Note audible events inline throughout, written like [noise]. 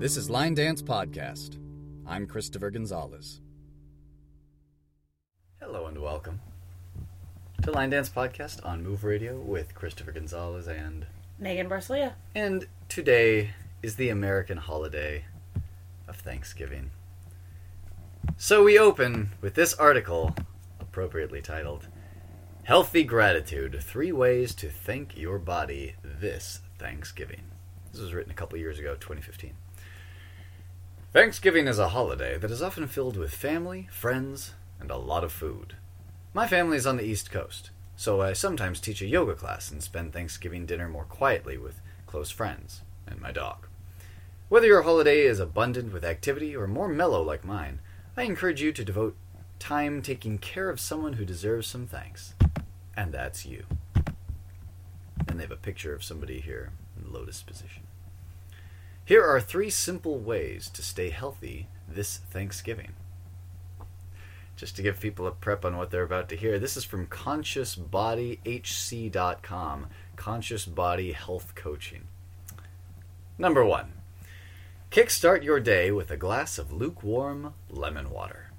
This is Line Dance Podcast. I'm Christopher Gonzalez. Hello and welcome to Line Dance Podcast on Move Radio with Christopher Gonzalez and Megan Barcelia. and today is the American holiday of Thanksgiving. So we open with this article appropriately titled Healthy Gratitude: 3 Ways to Thank Your Body This Thanksgiving. This was written a couple years ago, 2015. Thanksgiving is a holiday that is often filled with family, friends, and a lot of food. My family is on the East Coast, so I sometimes teach a yoga class and spend Thanksgiving dinner more quietly with close friends and my dog. Whether your holiday is abundant with activity or more mellow like mine, I encourage you to devote time taking care of someone who deserves some thanks. And that's you. And they have a picture of somebody here in the lotus position. Here are three simple ways to stay healthy this Thanksgiving. Just to give people a prep on what they're about to hear, this is from ConsciousBodyHC.com, Conscious Body Health Coaching. Number one, kickstart your day with a glass of lukewarm lemon water.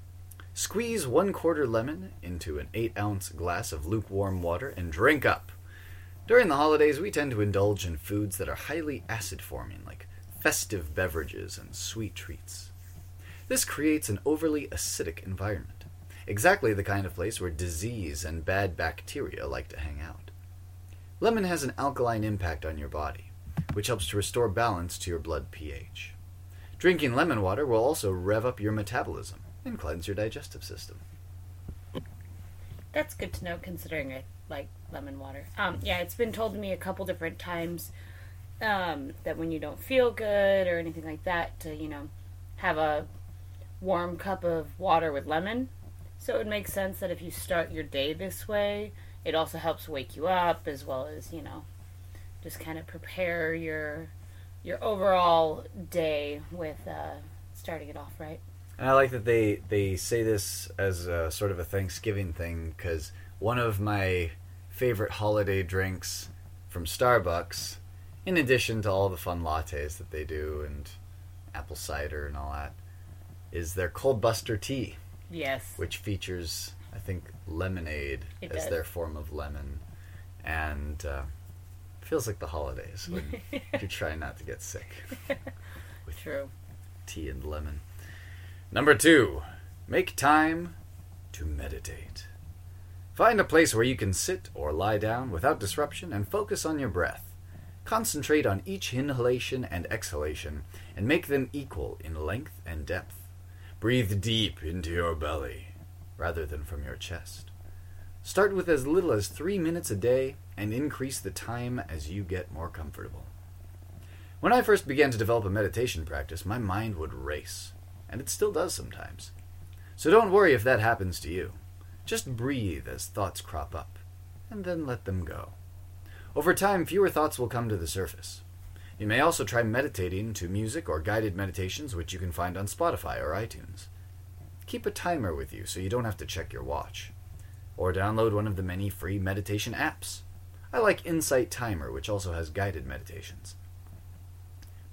Squeeze one quarter lemon into an 8 ounce glass of lukewarm water and drink up. During the holidays, we tend to indulge in foods that are highly acid forming, like festive beverages and sweet treats. This creates an overly acidic environment, exactly the kind of place where disease and bad bacteria like to hang out. Lemon has an alkaline impact on your body, which helps to restore balance to your blood pH. Drinking lemon water will also rev up your metabolism and cleanse your digestive system. That's good to know considering I like lemon water. Um, yeah, it's been told to me a couple different times um, that when you don't feel good or anything like that, to, you know, have a warm cup of water with lemon. So it would make sense that if you start your day this way, it also helps wake you up as well as, you know, just kind of prepare your your overall day with uh, starting it off right. And I like that they they say this as a, sort of a Thanksgiving thing because one of my favorite holiday drinks from Starbucks, in addition to all the fun lattes that they do and apple cider and all that, is their Cold Buster tea, Yes. which features I think lemonade It as does. their form of lemon, and uh, feels like the holidays when [laughs] you try not to get sick. [laughs] With True. tea and lemon. Number two, make time to meditate. Find a place where you can sit or lie down without disruption and focus on your breath. Concentrate on each inhalation and exhalation and make them equal in length and depth. Breathe deep into your belly rather than from your chest. Start with as little as three minutes a day and increase the time as you get more comfortable. When I first began to develop a meditation practice, my mind would race, and it still does sometimes. So don't worry if that happens to you. Just breathe as thoughts crop up, and then let them go. Over time, fewer thoughts will come to the surface. You may also try meditating to music or guided meditations, which you can find on Spotify or iTunes. Keep a timer with you so you don't have to check your watch. Or download one of the many free meditation apps. I like Insight Timer, which also has guided meditations.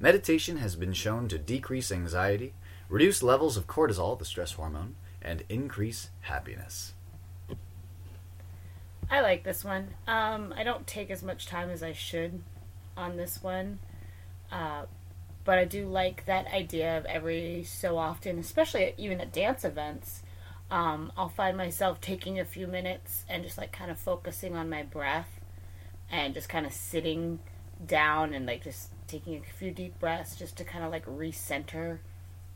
Meditation has been shown to decrease anxiety, reduce levels of cortisol, the stress hormone, and increase happiness. I like this one. Um, I don't take as much time as I should on this one, uh, but I do like that idea of every so often, especially even at dance events. Um, I'll find myself taking a few minutes and just like kind of focusing on my breath and just kind of sitting down and like just taking a few deep breaths just to kind of like recenter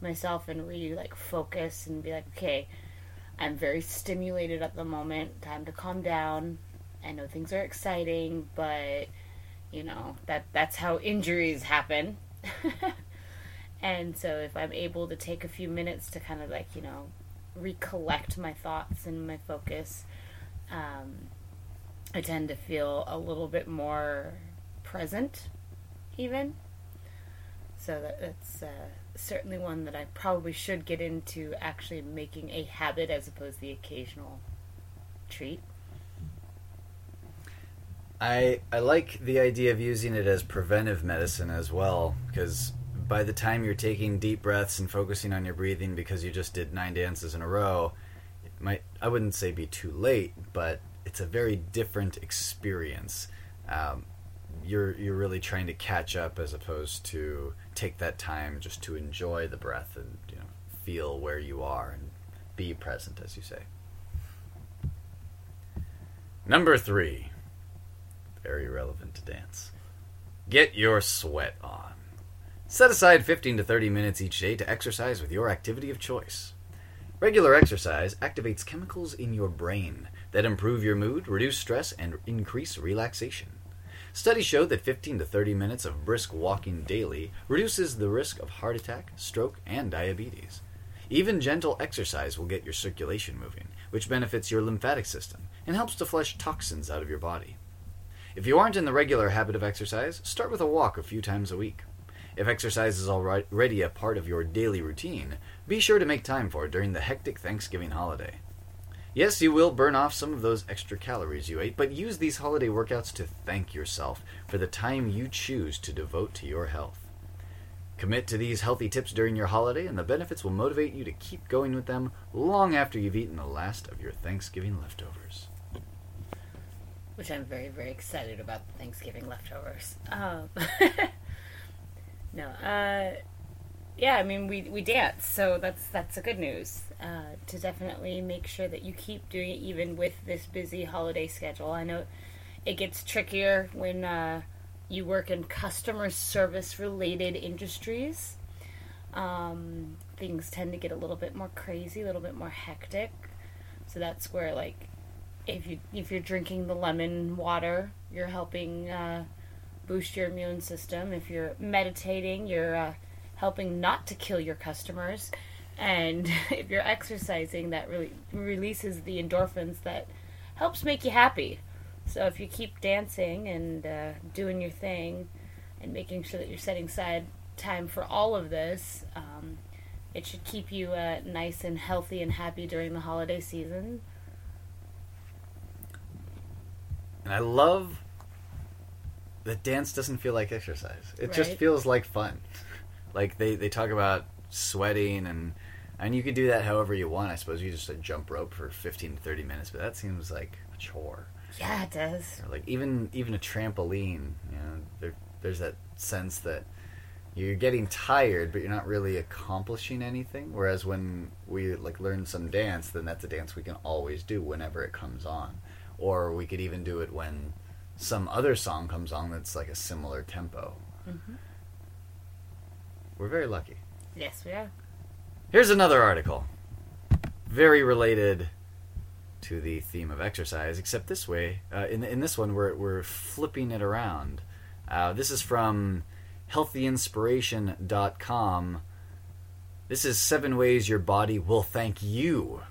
myself and re like focus and be like, okay, I'm very stimulated at the moment. Time to calm down. I know things are exciting, but you know that that's how injuries happen. [laughs] and so if I'm able to take a few minutes to kind of like you know recollect my thoughts and my focus, um, I tend to feel a little bit more present, even. So that, that's uh, certainly one that I probably should get into actually making a habit as opposed to the occasional treat. I I like the idea of using it as preventive medicine as well because by the time you're taking deep breaths and focusing on your breathing because you just did nine dances in a row, it might I wouldn't say be too late, but it's a very different experience. Um, you're you're really trying to catch up as opposed to take that time just to enjoy the breath and you know feel where you are and be present, as you say. Number three, very relevant to dance. Get your sweat on. Set aside 15 to 30 minutes each day to exercise with your activity of choice. Regular exercise activates chemicals in your brain that improve your mood, reduce stress, and increase relaxation. Studies show that 15 to 30 minutes of brisk walking daily reduces the risk of heart attack, stroke, and diabetes. Even gentle exercise will get your circulation moving, which benefits your lymphatic system and helps to flush toxins out of your body. If you aren't in the regular habit of exercise, start with a walk a few times a week. If exercise is already a part of your daily routine, be sure to make time for it during the hectic Thanksgiving holiday. Yes, you will burn off some of those extra calories you ate, but use these holiday workouts to thank yourself for the time you choose to devote to your health. Commit to these healthy tips during your holiday, and the benefits will motivate you to keep going with them long after you've eaten the last of your Thanksgiving leftovers. Which I'm very, very excited about the Thanksgiving leftovers. Um, [laughs] no, uh, yeah, I mean we we dance, so that's that's a good news. Uh, to definitely make sure that you keep doing it even with this busy holiday schedule. I know it gets trickier when uh, you work in customer service related industries. Um, things tend to get a little bit more crazy, a little bit more hectic. So that's where like if you if you're drinking the lemon water, you're helping uh, boost your immune system. If you're meditating, you're uh, helping not to kill your customers. And [laughs] if you're exercising, that really releases the endorphins that helps make you happy. So if you keep dancing and uh, doing your thing and making sure that you're setting aside time for all of this, um, it should keep you uh, nice and healthy and happy during the holiday season. And I love that dance doesn't feel like exercise. It just feels like fun. Like they, they talk about sweating and and you could do that however you want. I suppose you just uh, jump rope for fifteen to thirty minutes, but that seems like a chore. Yeah, it does. Or like even even a trampoline, you know, there, there's that sense that you're getting tired, but you're not really accomplishing anything. Whereas when we like learn some dance, then that's a dance we can always do whenever it comes on, or we could even do it when some other song comes on that's like a similar tempo. Mhm. We're very lucky. Yes, we are. Here's another article. Very related to the theme of exercise, except this way. Uh, in, in this one, we're, we're flipping it around. Uh, this is from healthyinspiration.com. This is seven ways your body will thank you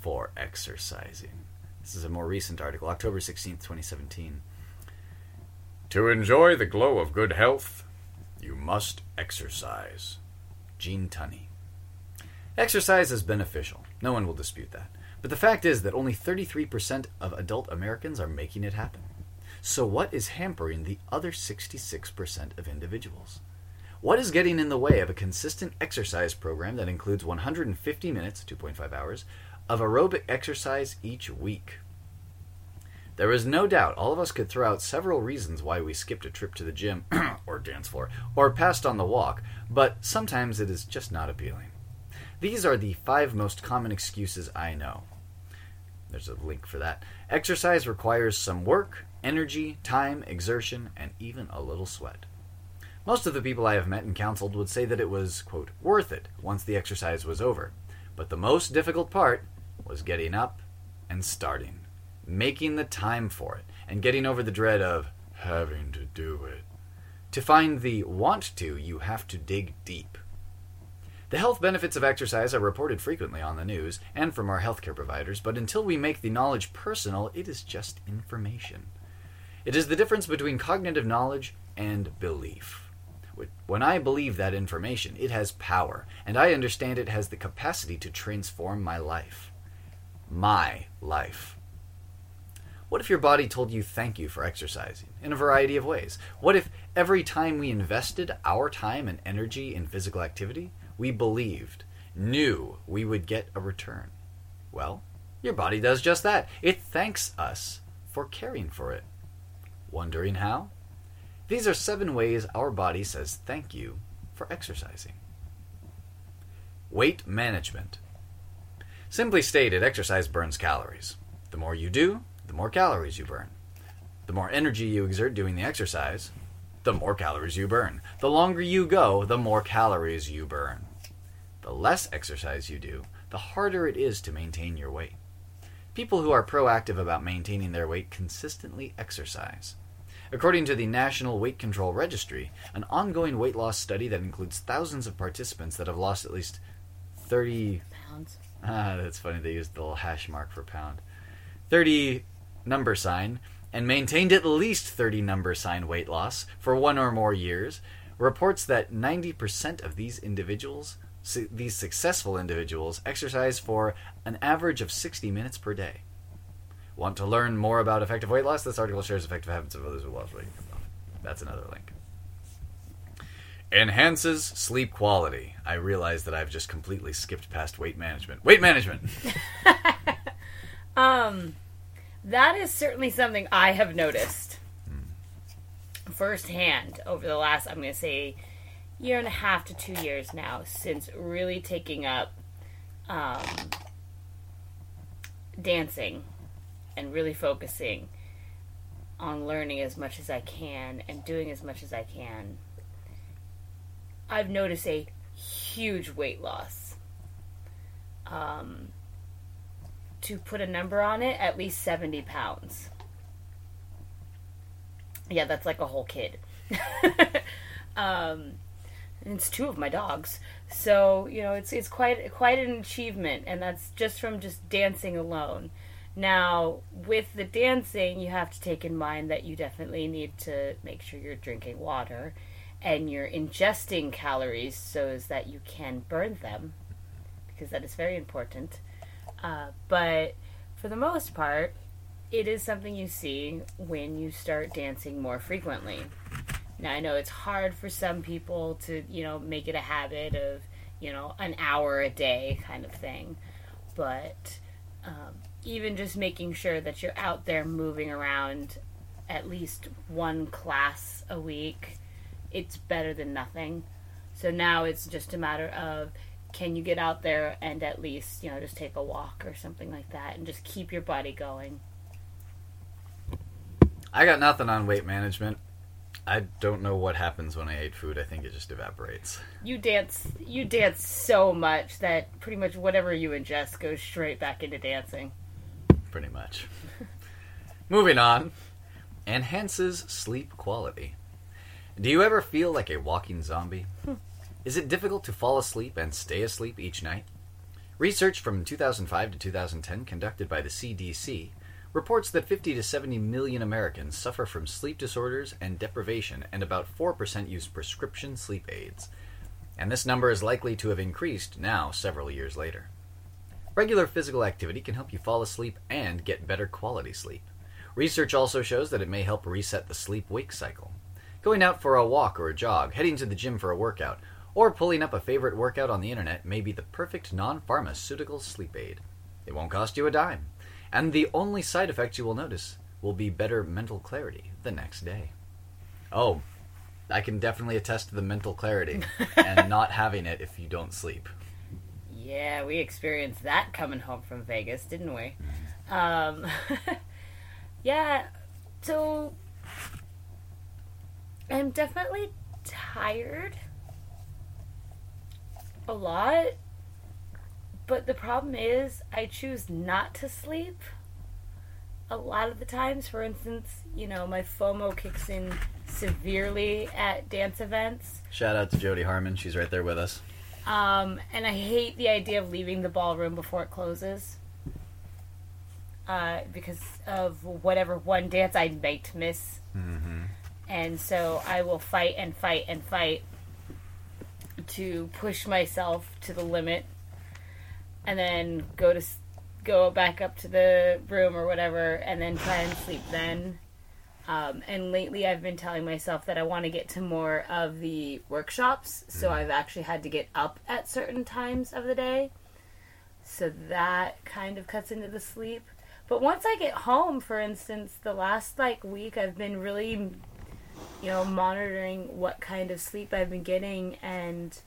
for exercising. This is a more recent article, October 16th, 2017. To enjoy the glow of good health, you must exercise. Gene Tunney. Exercise is beneficial. No one will dispute that. But the fact is that only 33% of adult Americans are making it happen. So, what is hampering the other 66% of individuals? What is getting in the way of a consistent exercise program that includes 150 minutes, 2.5 hours, of aerobic exercise each week? There is no doubt all of us could throw out several reasons why we skipped a trip to the gym [clears throat] or dance floor or passed on the walk, but sometimes it is just not appealing. These are the five most common excuses I know. There's a link for that. Exercise requires some work, energy, time, exertion, and even a little sweat. Most of the people I have met and counseled would say that it was, quote, worth it once the exercise was over. But the most difficult part was getting up and starting, making the time for it, and getting over the dread of having to do it. To find the want to, you have to dig deep. The health benefits of exercise are reported frequently on the news and from our healthcare providers, but until we make the knowledge personal, it is just information. It is the difference between cognitive knowledge and belief. When I believe that information, it has power, and I understand it has the capacity to transform my life. My life. What if your body told you thank you for exercising in a variety of ways? What if every time we invested our time and energy in physical activity, we believed, knew we would get a return? Well, your body does just that. It thanks us for caring for it. Wondering how? These are seven ways our body says thank you for exercising. Weight management. Simply stated, exercise burns calories. The more you do, the more calories you burn. The more energy you exert doing the exercise, the more calories you burn. The longer you go, the more calories you burn. The less exercise you do, the harder it is to maintain your weight. People who are proactive about maintaining their weight consistently exercise. According to the National Weight Control Registry, an ongoing weight loss study that includes thousands of participants that have lost at least 30 Pounds. Ah, that's funny. They used the little hash mark for pound. 30 number sign and maintained at least 30 number sign weight loss for one or more years reports that 90% of these individuals, su- these successful individuals, exercise for an average of 60 minutes per day. Want to learn more about effective weight loss? This article shares effective habits of others who lost weight. That's another link. Enhances sleep quality. I realize that I've just completely skipped past weight management. Weight management! [laughs] Um, that is certainly something I have noticed firsthand over the last, I'm going to say, year and a half to two years now, since really taking up um, dancing and really focusing on learning as much as I can and doing as much as I can. I've noticed a huge weight loss. Um, to put a number on it, at least 70 pounds. Yeah, that's like a whole kid. [laughs] um, it's two of my dogs. So, you know, it's it's quite quite an achievement and that's just from just dancing alone. Now, with the dancing, you have to take in mind that you definitely need to make sure you're drinking water and you're ingesting calories so as that you can burn them because that is very important. Uh, but for the most part, it is something you see when you start dancing more frequently. Now, I know it's hard for some people to, you know, make it a habit of, you know, an hour a day kind of thing. But um, even just making sure that you're out there moving around at least one class a week, it's better than nothing. So now it's just a matter of can you get out there and at least, you know, just take a walk or something like that and just keep your body going. I got nothing on weight management. I don't know what happens when I eat food. I think it just evaporates. You dance you dance so much that pretty much whatever you ingest goes straight back into dancing. Pretty much. [laughs] Moving on. Enhances sleep quality. Do you ever feel like a walking zombie? Hmm. Is it difficult to fall asleep and stay asleep each night? Research from 2005 to 2010 conducted by the CDC reports that 50 to 70 million Americans suffer from sleep disorders and deprivation, and about 4% use prescription sleep aids. And this number is likely to have increased now, several years later. Regular physical activity can help you fall asleep and get better quality sleep. Research also shows that it may help reset the sleep wake cycle. Going out for a walk or a jog, heading to the gym for a workout, or pulling up a favorite workout on the internet may be the perfect non pharmaceutical sleep aid. It won't cost you a dime, and the only side effect you will notice will be better mental clarity the next day. Oh, I can definitely attest to the mental clarity [laughs] and not having it if you don't sleep. Yeah, we experienced that coming home from Vegas, didn't we? Um, [laughs] yeah, so I'm definitely tired a lot, but the problem is I choose not to sleep a lot of the times. For instance, you know, my FOMO kicks in severely at dance events. Shout out to Jody Harmon. She's right there with us. Um, and I hate the idea of leaving the ballroom before it closes. Uh, because of whatever one dance I might miss. Mm-hmm. And so I will fight and fight and fight to push myself to the limit and then go to go back up to the room or whatever, and then try and sleep then. Um, and lately, I've been telling myself that I want to get to more of the workshops, so I've actually had to get up at certain times of the day. So that kind of cuts into the sleep. But once I get home, for instance, the last like week, I've been really, you know, monitoring what kind of sleep I've been getting, and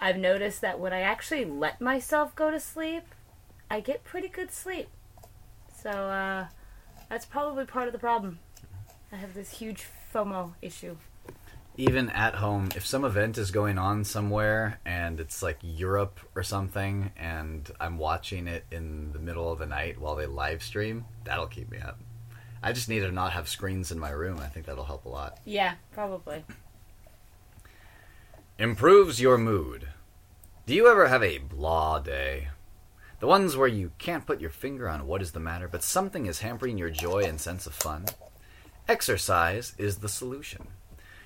I've noticed that when I actually let myself go to sleep, I get pretty good sleep. So uh, that's probably part of the problem. I have this huge FOMO issue. Even at home, if some event is going on somewhere and it's like Europe or something, and I'm watching it in the middle of the night while they live stream, that'll keep me up. I just need to not have screens in my room. I think that'll help a lot. Yeah, probably. Improves your mood. Do you ever have a blah day? The ones where you can't put your finger on what is the matter, but something is hampering your joy and sense of fun? Exercise is the solution.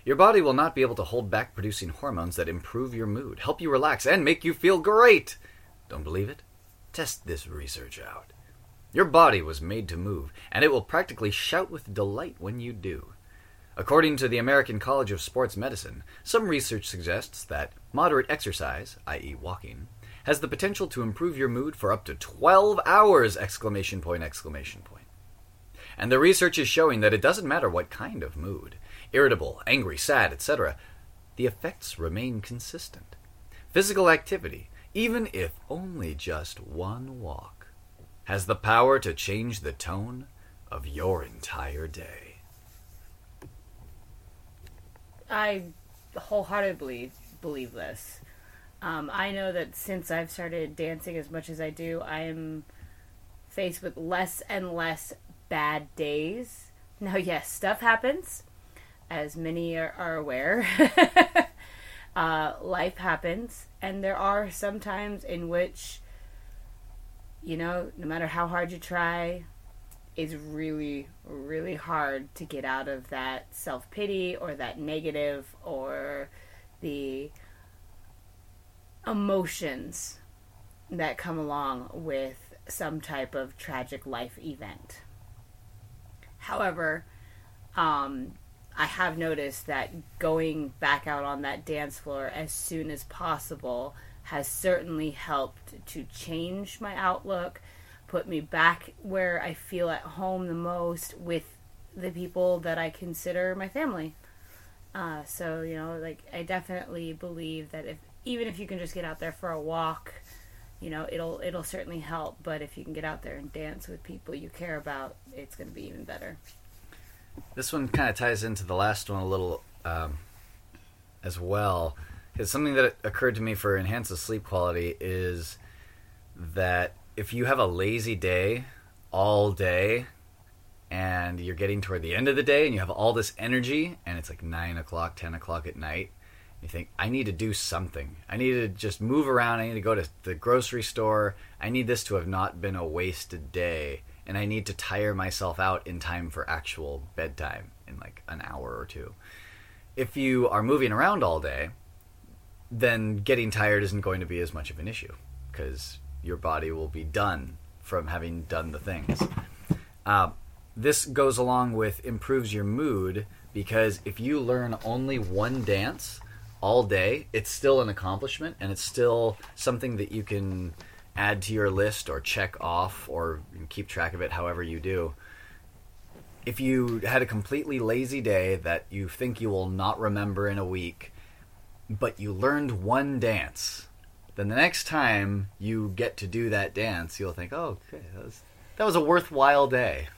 Your body will not be able to hold back producing hormones that improve your mood, help you relax, and make you feel great. Don't believe it? Test this research out. Your body was made to move, and it will practically shout with delight when you do. According to the American College of Sports Medicine, some research suggests that moderate exercise, i.e., walking, has the potential to improve your mood for up to 12 hours! Exclamation point, exclamation point. And the research is showing that it doesn't matter what kind of mood irritable, angry, sad, etc. the effects remain consistent. Physical activity, even if only just one walk, has the power to change the tone of your entire day. I wholeheartedly believe this. Um, I know that since I've started dancing as much as I do, I am faced with less and less bad days. Now, [laughs] yes, stuff happens, as many are, are aware. [laughs] uh, life happens, and there are some times in which, you know, no matter how hard you try, it's really, really hard to get out of that self pity or that negative or the emotions that come along with some type of tragic life event. However, um, I have noticed that going back out on that dance floor as soon as possible has certainly helped to change my outlook, put me back where I feel at home the most with the people that I consider my family. Uh, so you know, like I definitely believe that if even if you can just get out there for a walk, you know, it'll it'll certainly help. But if you can get out there and dance with people you care about, it's going to be even better. This one kind of ties into the last one a little um, as well. Because something that occurred to me for enhances sleep quality is that if you have a lazy day all day and you're getting toward the end of the day and you have all this energy and it's like 9 o'clock 10 o'clock at night you think i need to do something. I need to just move around. I need to go to the grocery store. I need this to have not been a wasted day and i need to tire myself out in time for actual bedtime in like an hour or two. If you are moving around all day then getting tired isn't going to be as much of an issue because your body will be done from having done the things uh, this goes along with improves your mood because if you learn only one dance all day, it's still an accomplishment and it's still something that you can add to your list or check off or keep track of it however you do. If you had a completely lazy day that you think you will not remember in a week, but you learned one dance, then the next time you get to do that dance, you'll think, "Oh, okay, that was that was a worthwhile day."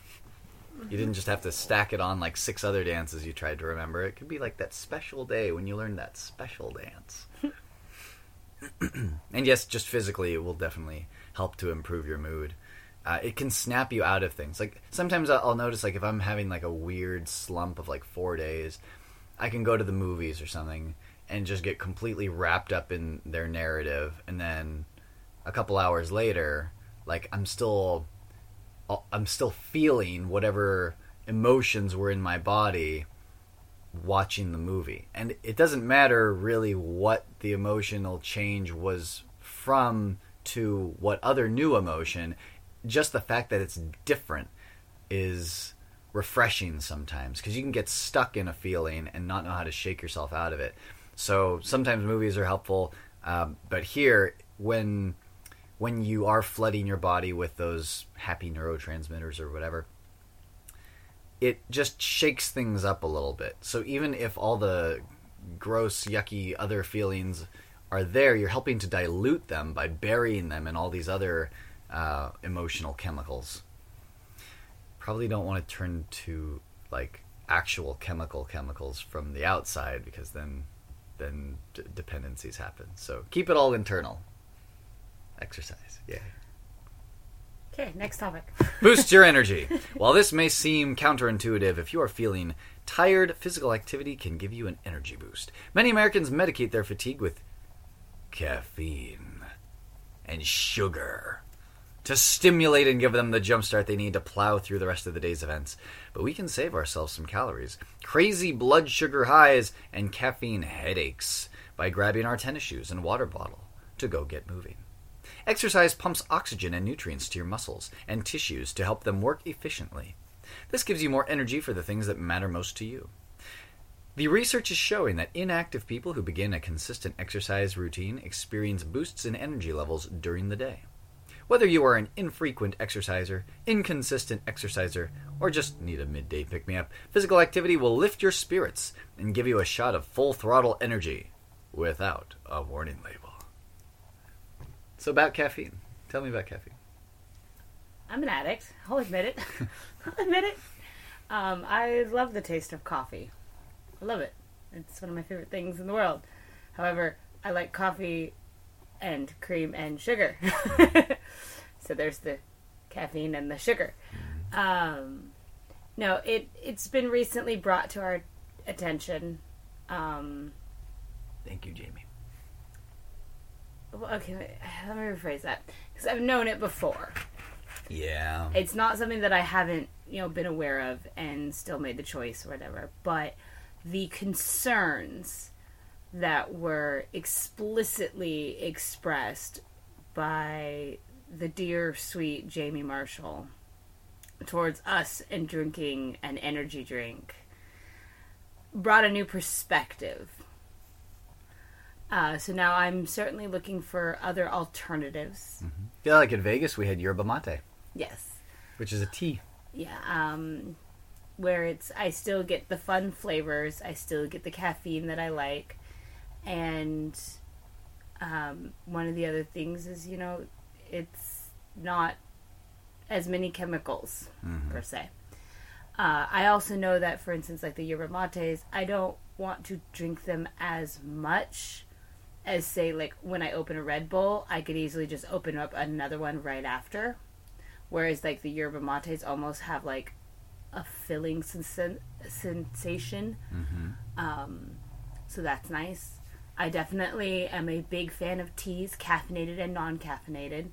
You didn't just have to stack it on like six other dances you tried to remember. It could be like that special day when you learned that special dance. [laughs] and yes, just physically, it will definitely help to improve your mood. Uh, it can snap you out of things. Like sometimes I'll notice, like if I'm having like a weird slump of like four days, I can go to the movies or something and just get completely wrapped up in their narrative, and then a couple hours later, like I'm still uh, I'm still feeling whatever emotions were in my body watching the movie. And it doesn't matter really what the emotional change was from to what other new emotion. just the fact that it's different is refreshing sometimes because you can get stuck in a feeling and not know how to shake yourself out of it. So sometimes movies are helpful, um, but here when when you are flooding your body with those happy neurotransmitters or whatever, it just shakes things up a little bit. So even if all the gross, yucky other feelings are there, you're helping to dilute them by burying them in all these other uh, emotional chemicals. Probably don't want to turn to like actual chemical chemicals from the outside because then then d- dependencies happen. So keep it all internal. Exercise, yeah. Okay, next topic. [laughs] Boost your energy. [laughs] While this may seem counterintuitive, if you are feeling tired, physical activity can give you an energy boost. Many Americans medicate their fatigue with caffeine and sugar to stimulate and give them the jumpstart they need to plow through the rest of the day's events. But we can save ourselves some calories, crazy blood sugar highs, and caffeine headaches by grabbing our tennis shoes and water bottle to go get moving. Exercise pumps oxygen and nutrients to your muscles and tissues to help them work efficiently. This gives you more energy for the things that matter most to you. The research is showing that inactive people who begin a consistent exercise routine experience boosts in energy levels during the day. Whether you are an infrequent exerciser, inconsistent exerciser, or just need a midday pick me up, physical activity will lift your spirits and give you a shot of full throttle energy without a warning label. So, about caffeine. Tell me about caffeine. I'm an addict. I'll admit it. [laughs] I'll admit it. Um, I love the taste of coffee. I love it. It's one of my favorite things in the world. However, I like coffee and cream and sugar. [laughs] so there's the caffeine and the sugar. Um, no, it it's been recently brought to our attention. Um, Thank you, Jamie. well, okay, wait, let me rephrase that because I've known it before. Yeah. It's not something that I haven't, you know, been aware of and still made the choice or whatever. But the concerns that were explicitly expressed by the dear sweet Jamie Marshall towards us and drinking an energy drink brought a new perspective. Uh, so now I'm certainly looking for other alternatives. Yeah, like in Vegas, we had yerba mate, Yes. which is a tea. Yeah, um, where it's I still get the fun flavors, I still get the caffeine that I like, and um, one of the other things is you know it's not as many chemicals per se. Uh, I also know that, for instance, like the yerba mates, I don't want to drink them as much as say like when I open a Red Bull, I could easily just open up another one right after. Whereas like the yerba mates almost have like a filling sensa- sensation. Um, so that's nice. I definitely am a big fan of teas, caffeinated and non-caffeinated.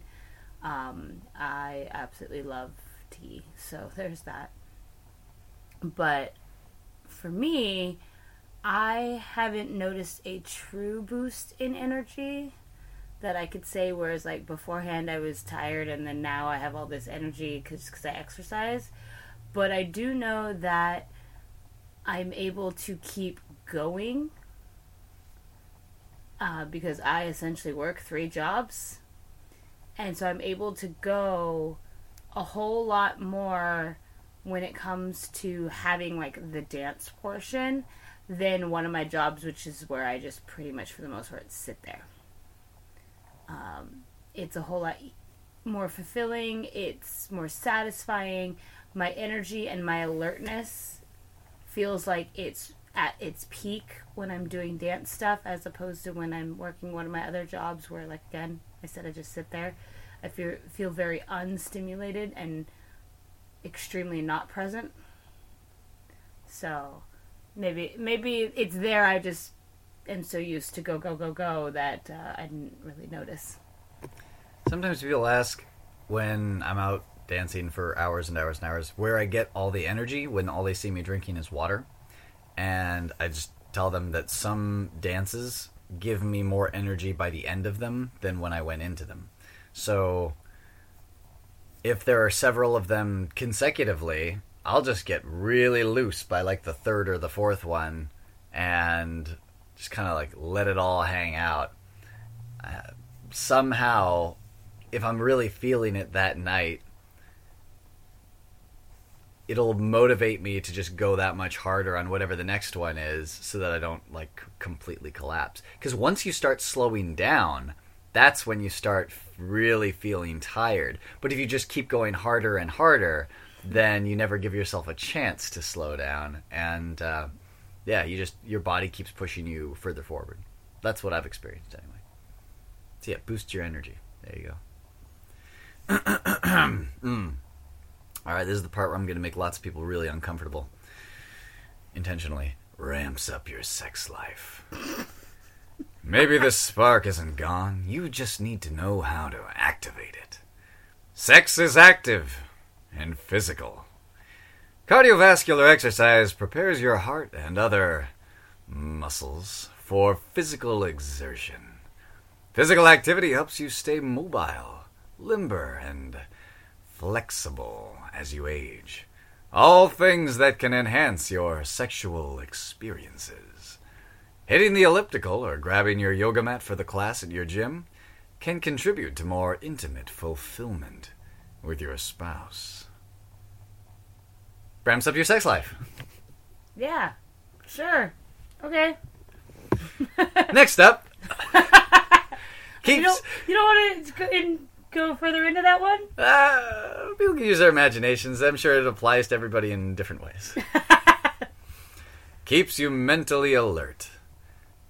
Um, I absolutely love tea, so there's that. But for me, I haven't noticed a true boost in energy that I could say. Whereas, like beforehand, I was tired, and then now I have all this energy because I exercise. But I do know that I'm able to keep going uh, because I essentially work three jobs, and so I'm able to go a whole lot more when it comes to having like the dance portion than one of my jobs, which is where I just pretty much for the most part sit there. Um, it's a whole lot more fulfilling. It's more satisfying. My energy and my alertness feels like it's at its peak when I'm doing dance stuff, as opposed to when I'm working one of my other jobs, where like again, I said I just sit there. I feel feel very unstimulated and extremely not present. So maybe maybe it's there. I just am so used to go go go go that uh, I didn't really notice. Sometimes people ask when I'm out dancing for hours and hours and hours where I get all the energy when all they see me drinking is water. And I just tell them that some dances give me more energy by the end of them than when I went into them. So if there are several of them consecutively, I'll just get really loose by like the third or the fourth one and just kind of like let it all hang out. Uh, somehow, if I'm really feeling it that night, it'll motivate me to just go that much harder on whatever the next one is so that I don't like completely collapse. Because once you start slowing down, that's when you start really feeling tired. But if you just keep going harder and harder, then you never give yourself a chance to slow down. And uh, yeah, you just your body keeps pushing you further forward. That's what I've experienced anyway. So yeah, boost your energy. There you go. [clears throat] mm. All right, this is the part where I'm going to make lots of people really uncomfortable. Intentionally. Ramps up your sex life. [laughs] Maybe the spark isn't gone. You just need to know how to activate it. Sex is active and physical. Cardiovascular exercise prepares your heart and other muscles for physical exertion. Physical activity helps you stay mobile, limber, and flexible as you age. All things that can enhance your sexual experiences. Hitting the elliptical or grabbing your yoga mat for the class at your gym can contribute to more intimate fulfillment with your spouse. Ramps up your sex life. [laughs] Yeah, sure. Okay. Next up, [laughs] keeps You don't, you don't want to in, go further into that one? Uh, people can use their imaginations. I'm sure it applies to everybody in different ways. [laughs] Keeps you mentally alert.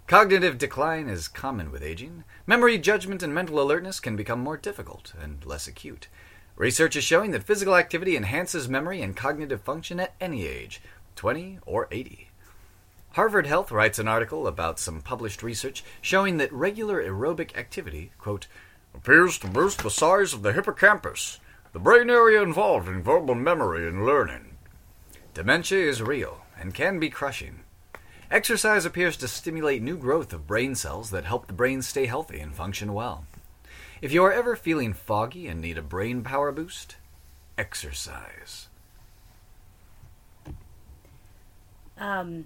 Cognitive decline is common with aging. Memory, judgment, and mental alertness can become more difficult and less acute. Research is showing that physical activity enhances memory and cognitive function at any age, 20 or 80. Harvard Health writes an article about some published research showing that regular aerobic activity, quote, appears to boost the size of the hippocampus, the brain area involved in verbal memory and learning. Dementia is real and can be crushing. Exercise appears to stimulate new growth of brain cells that help the brain stay healthy and function well. If you are ever feeling foggy and need a brain power boost, exercise. Um,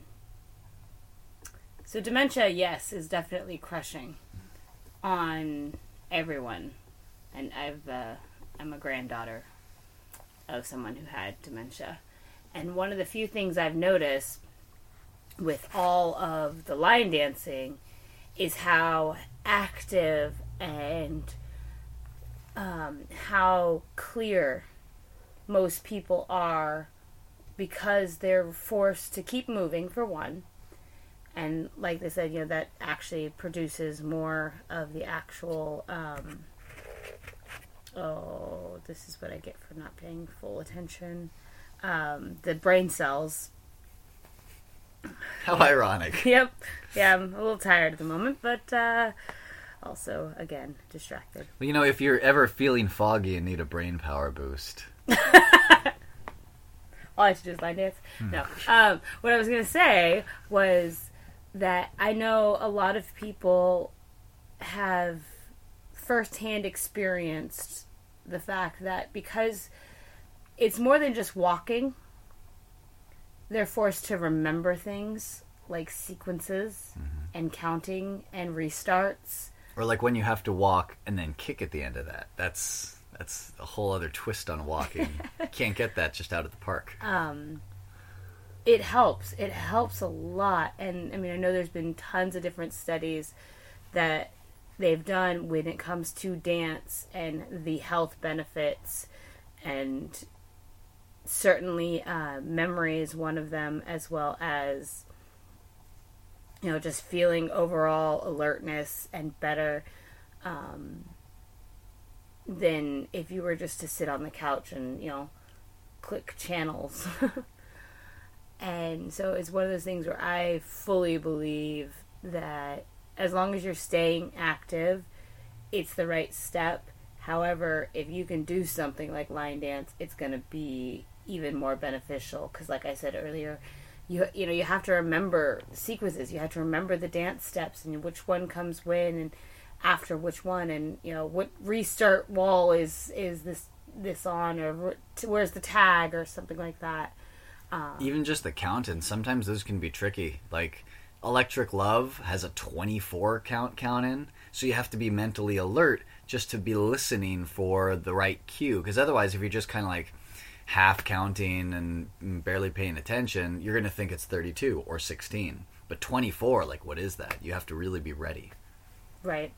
so dementia, yes, is definitely crushing on everyone, and I've uh, I'm a granddaughter of someone who had dementia, and one of the few things I've noticed with all of the line dancing is how active and um, how clear most people are because they're forced to keep moving for one and like they said you know that actually produces more of the actual um, oh this is what i get for not paying full attention um, the brain cells How ironic. [laughs] yep yeah i'm a little tired at the moment but uh, also again distracted Well, you know, if you're ever feeling foggy and need a brain power boost, [laughs] all I have to do is line dance. No. Um, what I was going to say was that I know a lot of people have firsthand experienced the fact that because it's more than just walking, they're forced to remember things like sequences and counting and restarts. or like when you have to walk and then kick at the end of that. That's that's a whole other twist on walking. [laughs] Can't get that just out of the park. um, it helps. It helps a lot. And I mean, I know there's been tons of different studies that they've done when it comes to dance and the health benefits. And certainly, uh, memory is one of them, as well as, you know, just feeling overall alertness and better. Um, than if you were just to sit on the couch and, you know, click channels. [laughs] and so it's one of those things where I fully believe that as long as you're staying active, it's the right step. However, if you can do something like line dance, it's going to be even more beneficial because like I said earlier, you you know, you have to remember sequences. You have to remember the dance steps and which one comes when and after which one and you know what restart wall is is this this on or where's the tag or something like that. Um, Even just the count, and sometimes those can be tricky. Like Electric Love has a 24 count count in, so you have to be mentally alert just to be listening for the right cue. Because otherwise, if you're just kind of like half counting and barely paying attention, you're going to think it's 32 or 16. But 24, like, what is that? You have to really be ready. Right.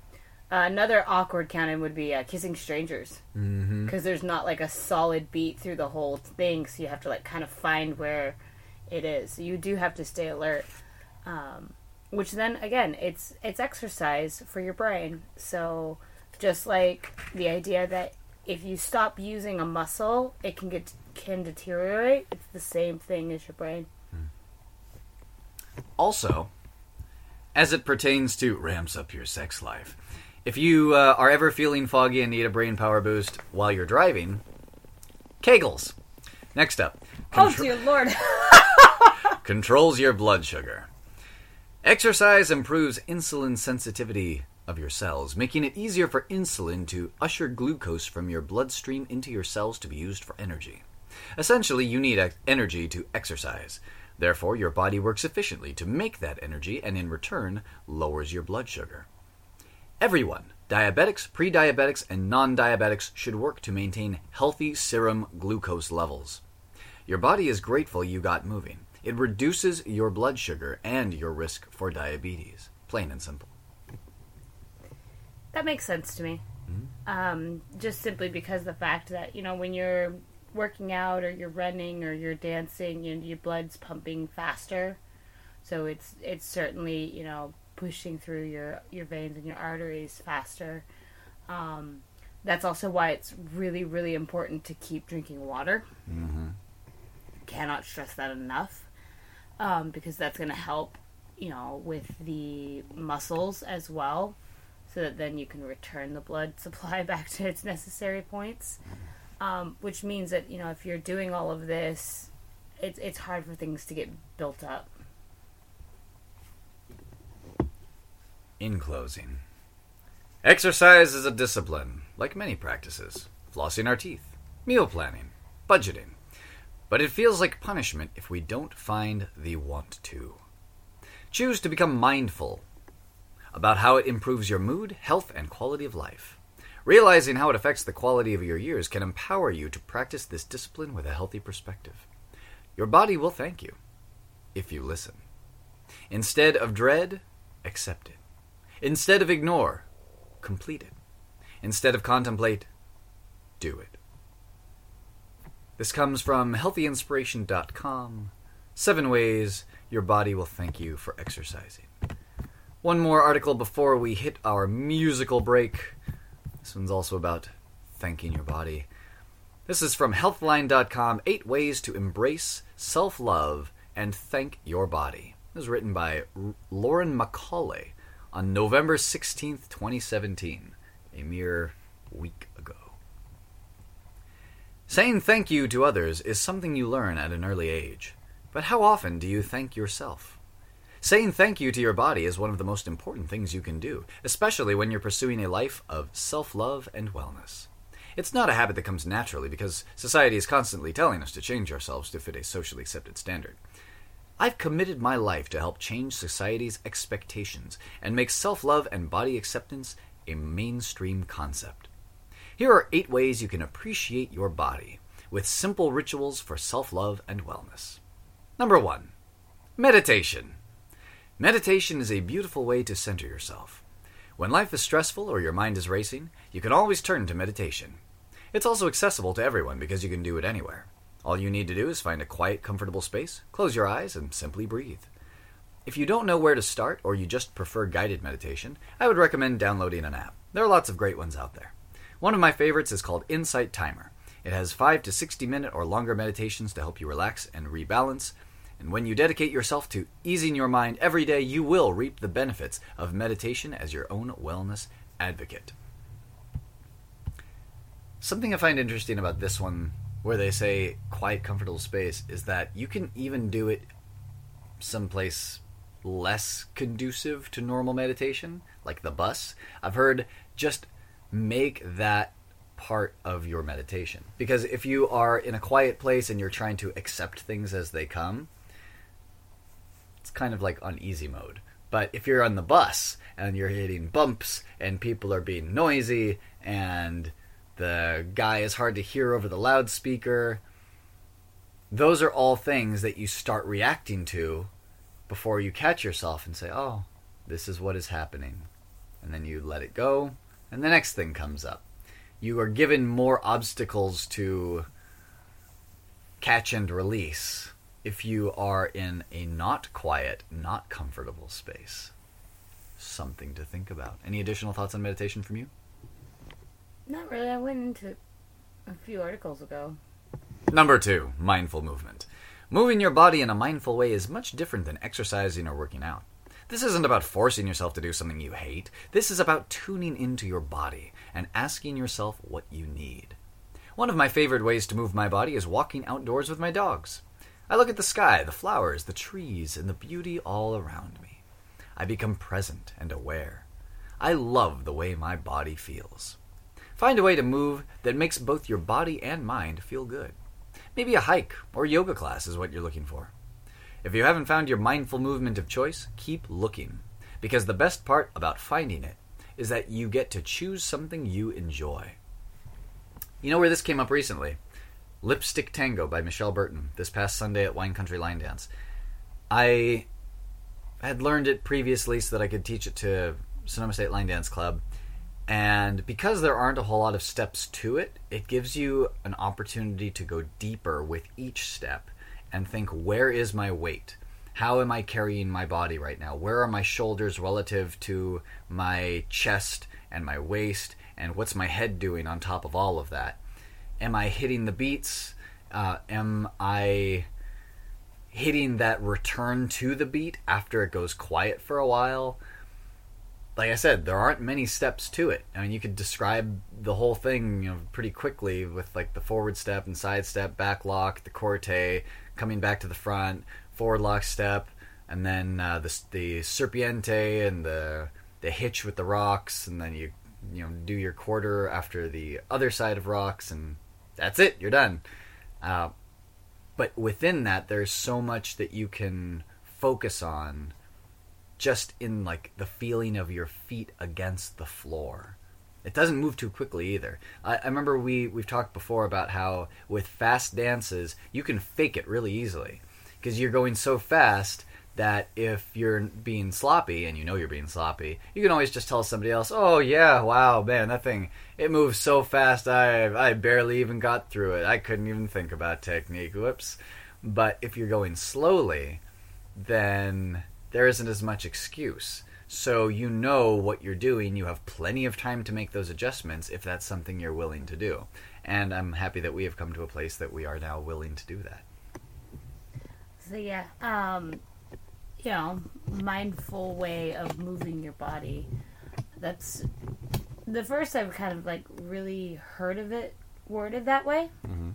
Uh, another awkward count-in would be uh, kissing strangers because Mm-hmm. there's not like a solid beat through the whole thing, so you have to like kind of find where it is. So you do have to stay alert. Um, which then again, it's it's exercise for your brain. So just like the idea that if you stop using a muscle, it can get can deteriorate. It's the same thing as your brain. Also, as it pertains to ramps up your sex life, if you uh, are ever feeling foggy and need a brain power boost while you're driving, Kegels. Next up, Oh dear lord! [laughs] controls your blood sugar. Exercise improves insulin sensitivity of your cells, making it easier for insulin to usher glucose from your bloodstream into your cells to be used for energy. Essentially, you need energy to exercise. Therefore, your body works efficiently to make that energy and in return lowers your blood sugar. Everyone, diabetics, pre diabetics, and non diabetics, should work to maintain healthy serum glucose levels. Your body is grateful you got moving. It reduces your blood sugar and your risk for diabetes. Plain and simple. That makes sense to me. Um, just simply because the fact that you know when you're working out or you're running or you're dancing, you your blood's pumping faster, so it's it's certainly you know pushing through your your veins and your arteries faster. Um, that's also why it's really really important to keep drinking water. Mm-hmm. Cannot stress that enough, um, because that's going to help you know with the muscles as well so that then you can return the blood [laughs] supply back to its necessary points. Um, which means that you know if you're doing all of this, it's it's hard for things to get built up. In closing, exercise is a discipline, like many practices flossing our teeth, meal planning, budgeting. But it feels like punishment if we don't find the want to. Choose to become mindful about how it improves your mood, health, and quality of life. Realizing how it affects the quality of your years can empower you to practice this discipline with a healthy perspective. Your body will thank you if you listen. Instead of dread, accept it. Instead of ignore, complete it. Instead of contemplate, do it. This comes from healthyinspiration.com. Seven ways your body will thank you for exercising. One more article before we hit our musical break. This one's also about thanking your body. This is from healthline.com Eight Ways to Embrace Self Love and Thank Your Body. It was written by Lauren McCauley on November 16th, 2017, a mere week ago. Saying thank you to others is something you learn at an early age. But how often do you thank yourself? Saying thank you to your body is one of the most important things you can do, especially when you're pursuing a life of self love and wellness. It's not a habit that comes naturally because society is constantly telling us to change ourselves to fit a socially accepted standard. I've committed my life to help change society's expectations and make self love and body acceptance a mainstream concept. Here are eight ways you can appreciate your body with simple rituals for self love and wellness. Number one, meditation. Meditation is a beautiful way to center yourself. When life is stressful or your mind is racing, you can always turn to meditation. It's also accessible to everyone because you can do it anywhere. All you need to do is find a quiet, comfortable space, close your eyes, and simply breathe. If you don't know where to start or you just prefer guided meditation, I would recommend downloading an app. There are lots of great ones out there. One of my favorites is called Insight Timer. It has 5 to 60 minute or longer meditations to help you relax and rebalance. And when you dedicate yourself to easing your mind every day, you will reap the benefits of meditation as your own wellness advocate. Something I find interesting about this one, where they say quiet, comfortable space, is that you can even do it someplace less conducive to normal meditation, like the bus. I've heard just make that part of your meditation. Because if you are in a quiet place and you're trying to accept things as they come, it's kind of like on easy mode. But if you're on the bus and you're hitting bumps and people are being noisy and the guy is hard to hear over the loudspeaker, those are all things that you start reacting to before you catch yourself and say, oh, this is what is happening. And then you let it go, and the next thing comes up. You are given more obstacles to catch and release if you are in a not quiet, not comfortable space. Something to think about. Any additional thoughts on meditation from you? Not really. I went into a few articles ago. Number two, mindful movement. Moving your body in a mindful way is much different than exercising or working out. This isn't about forcing yourself to do something you hate. This is about tuning into your body and asking yourself what you need. One of my favorite ways to move my body is walking outdoors with my dogs. I look at the sky, the flowers, the trees, and the beauty all around me. I become present and aware. I love the way my body feels. Find a way to move that makes both your body and mind feel good. Maybe a hike or yoga class is what you're looking for. If you haven't found your mindful movement of choice, keep looking. Because the best part about finding it is that you get to choose something you enjoy. You know where this came up recently? Lipstick Tango by Michelle Burton this past Sunday at Wine Country Line Dance. I had learned it previously so that I could teach it to Sonoma State Line Dance Club. And because there aren't a whole lot of steps to it, it gives you an opportunity to go deeper with each step and think where is my weight? How am I carrying my body right now? Where are my shoulders relative to my chest and my waist? And what's my head doing on top of all of that? Am I hitting the beats? Uh, am I hitting that return to the beat after it goes quiet for a while? Like I said, there aren't many steps to it. I mean, you could describe the whole thing, you know, pretty quickly with like the forward step and side step, back lock, the corte, coming back to the front, forward lock step, and then uh, the the serpiente and the the hitch with the rocks, and then you you know do your quarter after the other side of rocks, and that's it. You're done. Uh, but within that, there's so much that you can focus on just in like the feeling of your feet against the floor. It doesn't move too quickly either. I, I, remember we we've talked before about how with fast dances you can fake it really easily because you're going so fast that if you're being sloppy and you know you're being sloppy, you can always just tell somebody else, "Oh yeah, wow, man, that thing it moves so fast. I I barely even got through it. I couldn't even think about technique. Whoops." But if you're going slowly, then there isn't as much excuse. So you know what you're doing. You have plenty of time to make those adjustments if that's something you're willing to do. And I'm happy that we have come to a place that we are now willing to do that. So yeah, um, you know, mindful way of moving your body. That's the first I've kind of like really heard of it worded that way. Mm-hmm.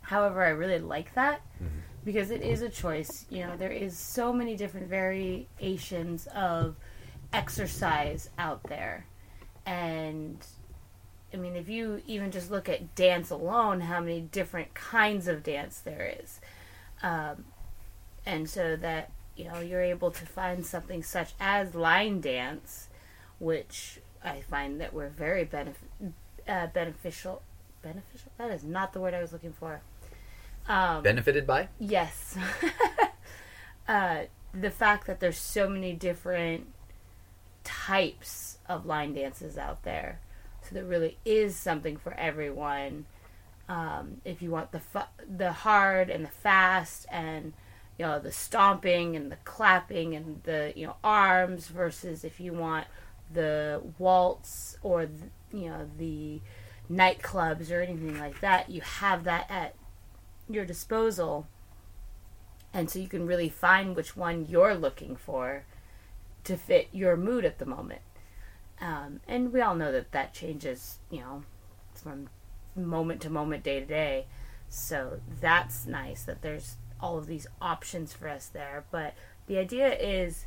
However, I really like that. Mm-hmm because it is a choice. You know, there is so many different variations of exercise out there. And I mean, if you even just look at dance alone, how many different kinds of dance there is. Um, and so that, you know, you're able to find something such as line dance, which I find that we're very benef- uh, beneficial. Beneficial? That is not the word I was looking for. Um, Benefited by? Yes. [laughs] uh, the fact that there's so many different types of line dances out there. So there really is something for everyone. Um, if you want the fu- the hard and the fast and you know the stomping and the clapping and the you know arms versus if you want the waltz or the, you know the nightclubs or anything like that, you have that at your disposal and so you can really find which one you're looking for to fit your mood at the moment. Um, and we all know that that changes you know from moment to moment day to day. So that's nice that there's all of these options for us there. But the idea is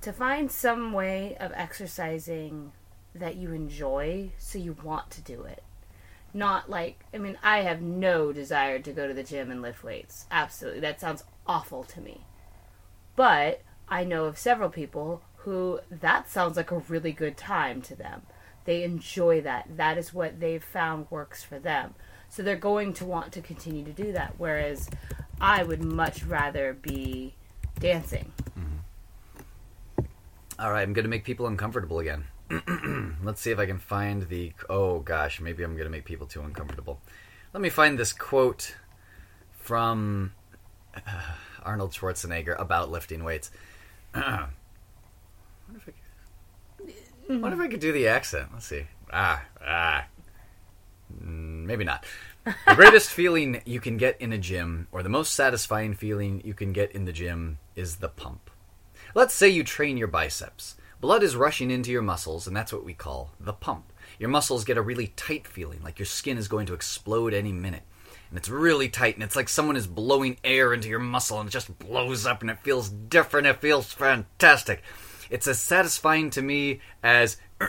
to find some way of exercising that you enjoy, so you want to do it. Not like, I mean, I have no desire to go to the gym and lift weights. Absolutely. That sounds awful to me. But I know of several people who that sounds like a really good time to them. They enjoy that. That is what they've found works for them. So they're going to want to continue to do that. Whereas I would much rather be dancing. Mm-hmm. All right, I'm going to make people uncomfortable again. [clears throat] Let's see if I can find the. Oh gosh, maybe I'm going to make people too uncomfortable. Let me find this quote from uh, Arnold Schwarzenegger about lifting weights. [clears throat] wonder if I could, wonder if I could do the accent. Let's see. Ah, ah. Mm, Maybe not. The [laughs] greatest feeling you can get in a gym, or the most satisfying feeling you can get in the gym, is the pump. Let's say you train your biceps. Blood is rushing into your muscles, and that's what we call the pump. Your muscles get a really tight feeling, like your skin is going to explode any minute. And it's really tight, and it's like someone is blowing air into your muscle, and it just blows up, and it feels different. It feels fantastic. It's as satisfying to me as [clears throat]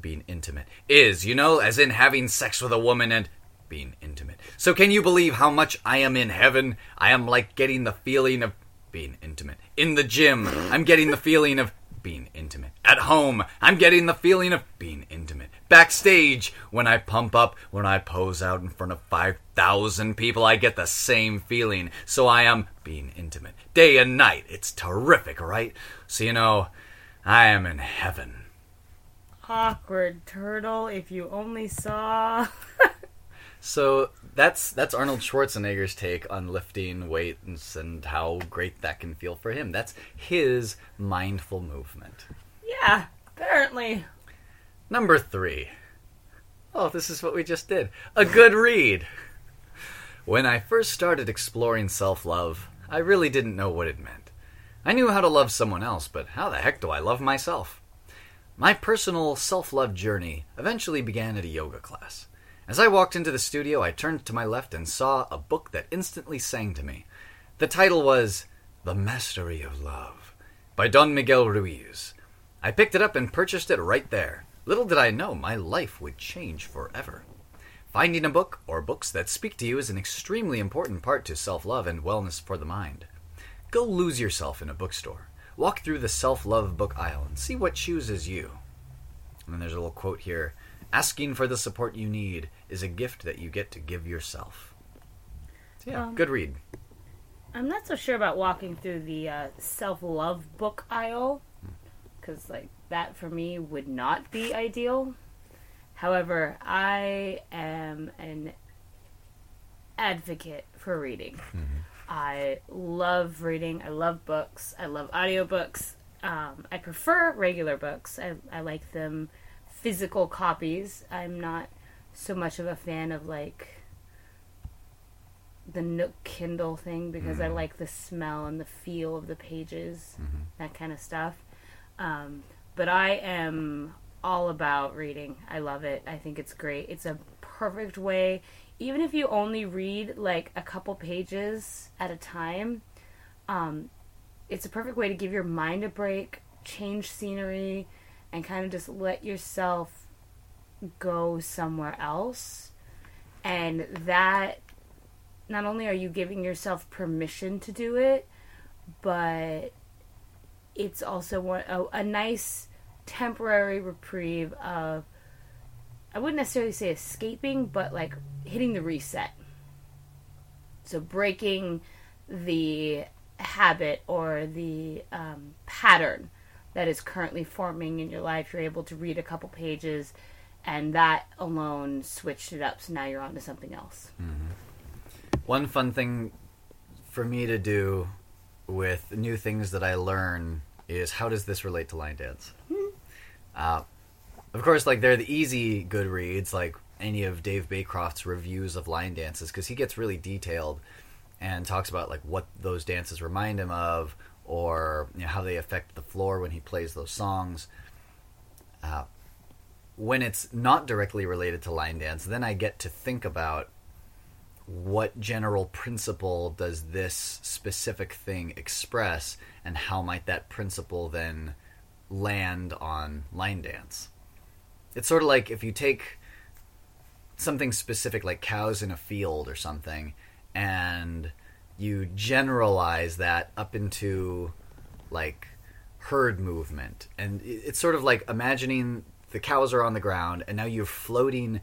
being intimate is, you know, as in having sex with a woman and being intimate. So, can you believe how much I am in heaven? I am like getting the feeling of being intimate. In the gym, I'm getting the feeling of being intimate. At home, I'm getting the feeling of being intimate. Backstage, when I pump up, when I pose out in front of 5,000 people, I get the same feeling. So I am being intimate. Day and night. It's terrific, right? So, you know, I am in heaven. Awkward turtle, if you only saw. [laughs] So that's that's Arnold Schwarzenegger's take on lifting weights and how great that can feel for him. That's his mindful movement. yeah, apparently. Number three. Oh, this is what we just did. A good read. When I first started exploring self love, I really didn't know what it meant. I knew how to love someone else, but how the heck do I love myself? My personal self love journey eventually began at a yoga class. As I walked into the studio, I turned to my left and saw a book that instantly sang to me. The title was The Mastery of Love by Don Miguel Ruiz. I picked it up and purchased it right there. Little did I know my life would change forever. Finding a book or books that speak to you is an extremely important part to self love and wellness for the mind. Go lose yourself in a bookstore. Walk through the self love book aisle and see what chooses you. And then there's a little quote here Asking for the support you need is a gift that you get to give yourself. So, yeah, Um, good read. I'm not so sure about walking through the uh, self love book aisle because, like, that for me would not be ideal. However, I am an advocate for reading. I love reading. I love books. I love audiobooks. Um, I prefer regular books. I, I like them physical copies. I'm not so much of a fan of like the Nook Kindle thing because I like the smell and the feel of the pages, that kind of stuff. Um, but I am all about reading. I love it. I think it's great. It's a perfect way, even if you only read like a couple pages at a time. Um, it's a perfect way to give your mind a break, change scenery, and kind of just let yourself go somewhere else. And that not only are you giving yourself permission to do it, but it's also one, a, a nice temporary reprieve of I wouldn't necessarily say escaping, but like hitting the reset. So breaking the habit or the um, pattern that is currently forming in your life. You're able to read a couple pages, and that alone switched it up. So now you're on to something else. One fun thing for me to do with new things that I learn is how does this relate to line dance? Uh, of course, like they're the easy good reads, like any of Dave Baycroft's reviews of line dances, because he gets really detailed and talks about like what those dances remind him of, or you know, how they affect the floor when he plays those songs. Uh, when it's not directly related to line dance, then I get to think about what general principle does this specific thing express, and how might that principle then land on line dance? it's sort of like if you take something specific like cows in a field or something and you generalize that up into like herd movement. And it's sort of like imagining the cows are on the ground and now you're floating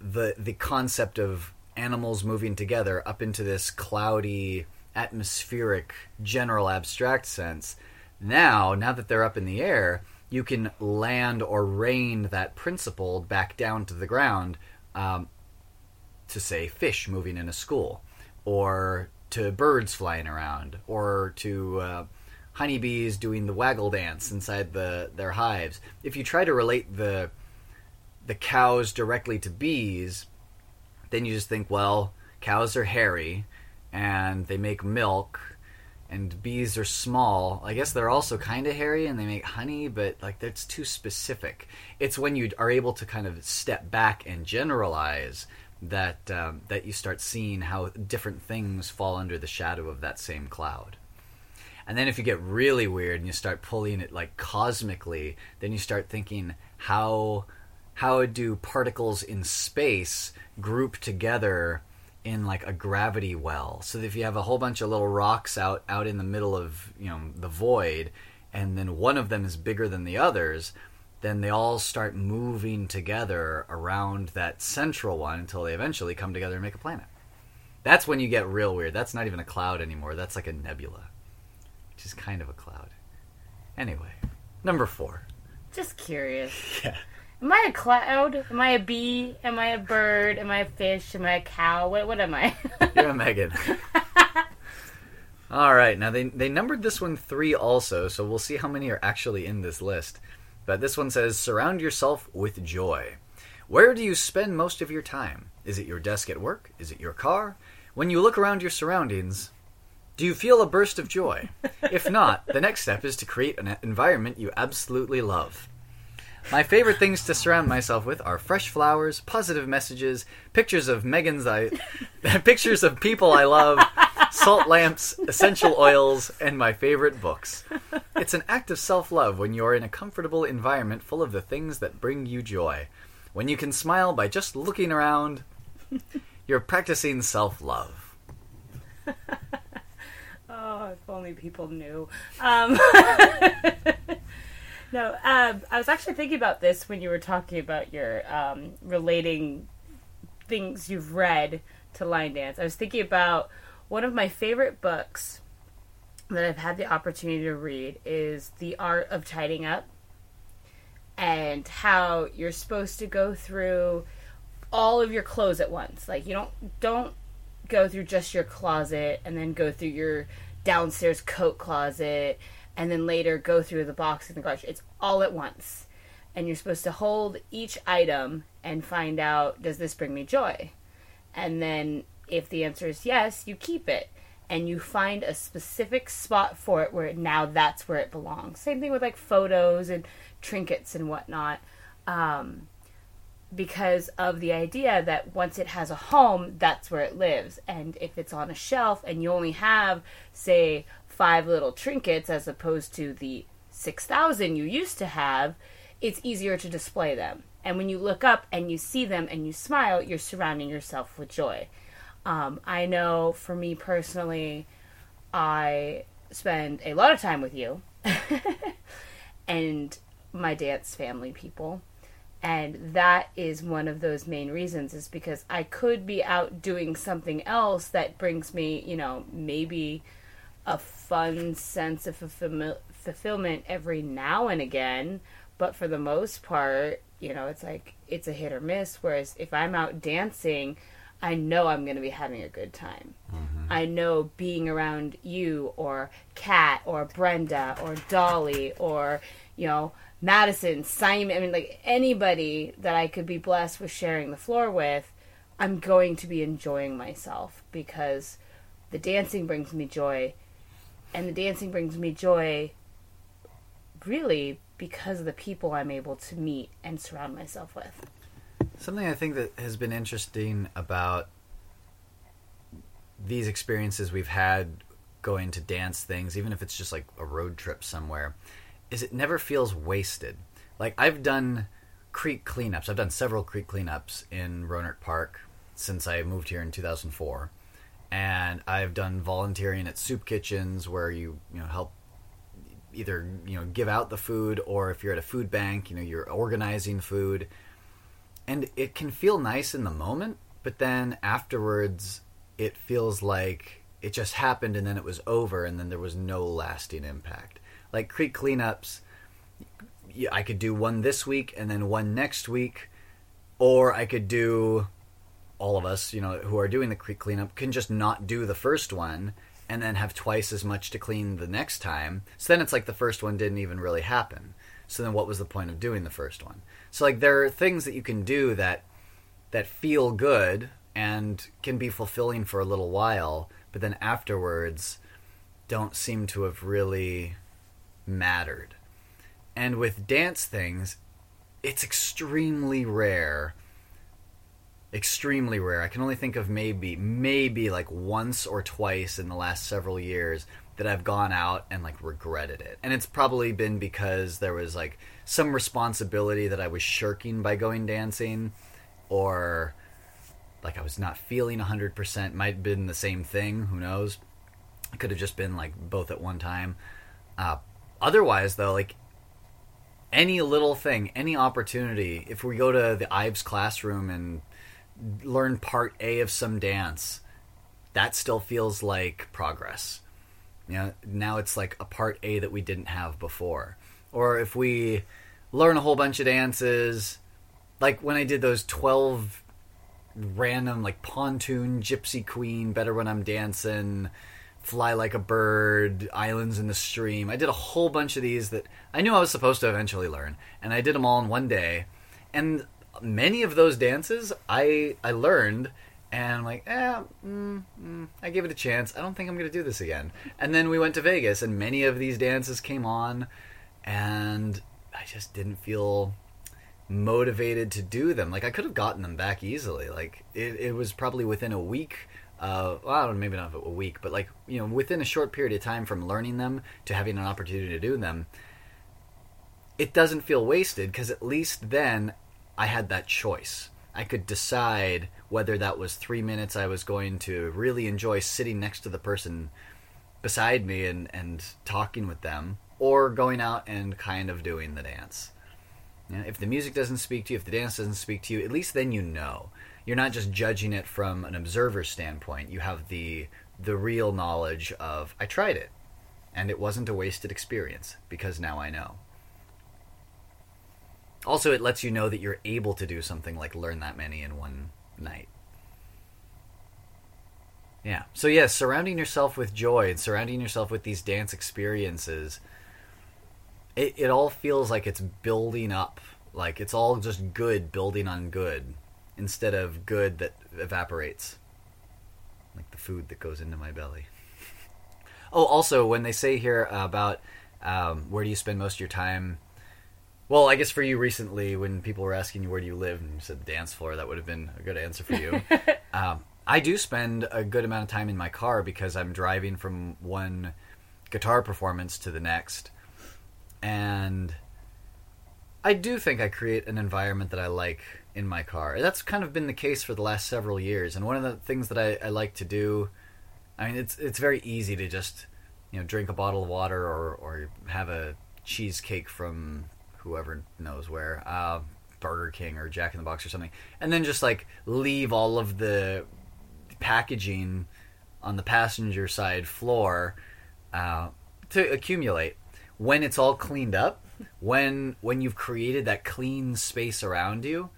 the the concept of animals moving together up into this cloudy atmospheric general abstract sense. Now now that they're up in the air you can land or rain that principle back down to the ground um, to say fish moving in a school or to birds flying around or to uh, honeybees doing the waggle dance inside the their hives. If you try to relate the the cows directly to bees then you just think well cows are hairy and they make milk and bees are small. I guess they're also kind of hairy and they make honey but like that's too specific. It's when you are able to kind of step back and generalize that um, that you start seeing how different things fall under the shadow of that same cloud and then if you get really weird and you start pulling it like cosmically, then you start thinking how how do particles in space group together in like a gravity well? So if you have a whole bunch of little rocks out out in the middle of, you know, the void and then one of them is bigger than the others, then they all start moving together around that central one until they eventually come together and make a planet. That's when you get real weird. That's not even a cloud anymore. That's like a nebula which is kind of a cloud. Anyway, number four. Just curious. [laughs] Yeah. Am I a cloud? Am I a bee? Am I a bird? Am I a fish? Am I a cow? What, what am I? [laughs] You're a Megan. [laughs] All right, now they they numbered this one three also, so we'll see how many are actually in this list. But this one says, "Surround yourself with joy." Where do you spend most of your time? Is it your desk at work? Is it your car? When you look around your surroundings, do you feel a burst of joy? if not, the next step is to create an environment you absolutely love. My favorite things to surround myself with are fresh flowers, positive messages, pictures of Megan's I [laughs] pictures of people I love, salt lamps, essential oils, and my favorite books. It's an act of self-love when you're in a comfortable environment full of the things that bring you joy. When you can smile by just looking around, you're practicing self-love. [laughs] oh, if only people knew. Um, [laughs] no, um, I was actually thinking about this when you were talking about your um, relating things you've read to line dance. I was thinking about one of my favorite books that I've had the opportunity to read is The Art of Tidying Up and how you're supposed to go through all of your clothes at once. Like you don't don't go through just your closet and then go through your downstairs coat closet and then later go through the box in the garage. It's all at once. And you're supposed to hold each item and find out does this bring me joy? And then if the answer is yes, you keep it and you find a specific spot for it where now that's where it belongs. Same thing with like photos and trinkets and whatnot. Um, because of the idea that once it has a home, that's where it lives. And if it's on a shelf and you only have, say, five little trinkets as opposed to the 6,000 you used to have, it's easier to display them. And when you look up and you see them and you smile, you're surrounding yourself with joy. Um, I know for me personally, I spend a lot of time with you [laughs] and my dance family people and that is one of those main reasons is because i could be out doing something else that brings me you know maybe a fun sense of fulfill- fulfillment every now and again but for the most part you know it's like it's a hit or miss whereas if i'm out dancing i know i'm going to be having a good time mm-hmm. i know being around you or kat or brenda or dolly or you know Madison, Simon, I mean, like anybody that I could be blessed with sharing the floor with, I'm going to be enjoying myself because the dancing brings me joy. And the dancing brings me joy really because of the people I'm able to meet and surround myself with. Something I think that has been interesting about these experiences we've had going to dance things, even if it's just like a road trip somewhere, is it never feels wasted. Like I've done creek cleanups. I've done several creek cleanups in Rohnert Park since I moved here in 2004, and I've done volunteering at soup kitchens where you you know help either you know give out the food or if you're at a food bank, you know you're organizing food, and it can feel nice in the moment, but then afterwards it feels like it just happened and then it was over and then there was no lasting impact. Like creek cleanups I could do one this week and then one next week, or I could do all of us, you know, who are doing the creek cleanup can just not do the first one and then have twice as much to clean the next time. So then it's like the first one didn't even really happen. So then what was the point of doing the first one? So like there are things that you can do that that feel good and can be fulfilling for a little while, but then afterwards don't seem to have really mattered. And with dance things, it's extremely rare. Extremely rare. I can only think of maybe, maybe like once or twice in the last several years that I've gone out and like regretted it. And it's probably been because there was like some responsibility that I was shirking by going dancing or like I was not feeling 100%. Might have been the same thing, who knows? It could have just been like both at one time. Uh, otherwise, though, like any little thing, any opportunity, if we go to the Ives classroom and learn part A of some dance, that still feels like progress. You know, now it's like a part A that we didn't have before. Or if we learn a whole bunch of dances, like when I did those 12 random, like pontoon, gypsy queen, better when I'm dancing, Fly Like a Bird, Islands in the Stream. I did a whole bunch of these that I knew I was supposed to eventually learn, and I did them all in one day. And many of those dances I I learned, and I'm like, eh, mm, mm, I gave it a chance. I don't think I'm going to do this again. And then we went to Vegas, and many of these dances came on, and I just didn't feel motivated to do them. Like I could have gotten them back easily. Like it, it was probably within a week uh, well, I don't know, maybe not a week, but like you know, within a short period of time from learning them to having an opportunity to do them, it doesn't feel wasted because at least then I had that choice. I could decide whether that was three minutes I was going to really enjoy sitting next to the person beside me and, and talking with them, or going out and kind of doing the dance. You know, if the music doesn't speak to you, if the dance doesn't speak to you, at least then you know you're not just judging it from an observer standpoint. You have the the real knowledge of I tried it and it wasn't a wasted experience because now I know. Also, it lets you know that you're able to do something like learn that many in one night. Yeah. So, yes, yeah, surrounding yourself with joy and surrounding yourself with these dance experiences, it, it all feels like it's building up. Like it's all just good building on good instead of good that evaporates, like the food that goes into my belly. [laughs] oh, also, when they say here about um, where do you spend most of your time, well, I guess for you recently, when people were asking you where do you live, and you said dance floor, that would have been a good answer for you. [laughs] um, I do spend a good amount of time in my car because I'm driving from one guitar performance to the next, and I do think I create an environment that I like in my car. That's kind of been the case for the last several years. And one of the things that I, I like to do, I mean, it's it's very easy to just you know drink a bottle of water or or have a cheesecake from whoever knows where, uh, Burger King or Jack in the Box or something, and then just like leave all of the packaging on the passenger side floor uh, to accumulate. When it's all cleaned up, when when you've created that clean space around you,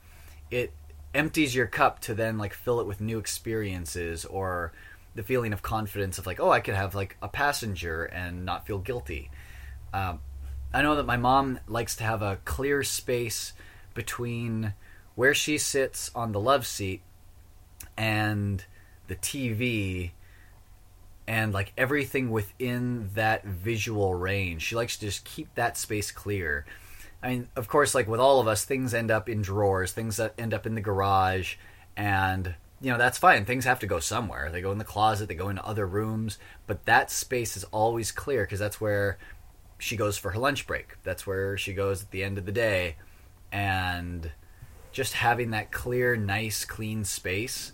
it empties your cup to then like fill it with new experiences or the feeling of confidence of like oh i could have like a passenger and not feel guilty um, i know that my mom likes to have a clear space between where she sits on the love seat and the tv and like everything within that visual range she likes to just keep that space clear I mean, of course, like with all of us, things end up in drawers, things that end up in the garage, and you know that's fine. Things have to go somewhere. They go in the closet, they go into other rooms, but that space is always clear because that's where she goes for her lunch break. That's where she goes at the end of the day. and just having that clear, nice, clean space,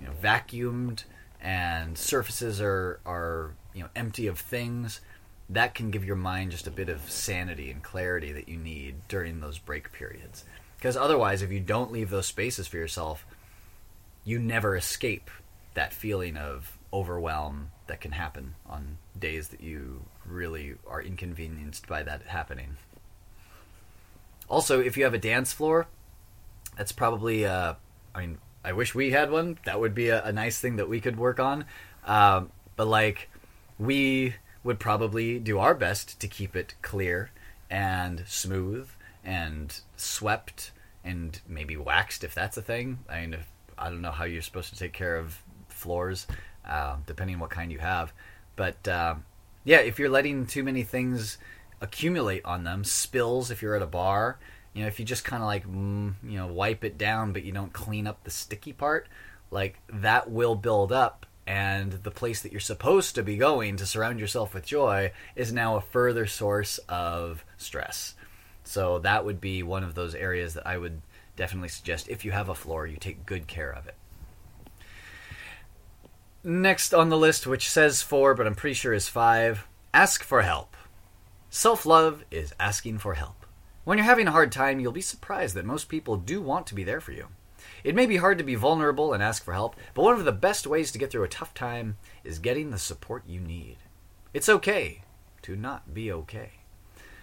you know, vacuumed and surfaces are are you know empty of things. That can give your mind just a bit of sanity and clarity that you need during those break periods. Because otherwise, if you don't leave those spaces for yourself, you never escape that feeling of overwhelm that can happen on days that you really are inconvenienced by that happening. Also, if you have a dance floor, that's probably, uh, I mean, I wish we had one. That would be a, a nice thing that we could work on. Um, but, like, we would probably do our best to keep it clear and smooth and swept and maybe waxed if that's a thing. I mean, if, I don't know how you're supposed to take care of floors, uh, depending on what kind you have. But uh, yeah, if you're letting too many things accumulate on them, spills if you're at a bar, you know, if you just kind of like, mm, you know, wipe it down, but you don't clean up the sticky part, like that will build up. And the place that you're supposed to be going to surround yourself with joy is now a further source of stress. So that would be one of those areas that I would definitely suggest if you have a floor, you take good care of it. Next on the list, which says four, but I'm pretty sure is five, ask for help. Self love is asking for help. When you're having a hard time, you'll be surprised that most people do want to be there for you. It may be hard to be vulnerable and ask for help, but one of the best ways to get through a tough time is getting the support you need. It's okay to not be okay.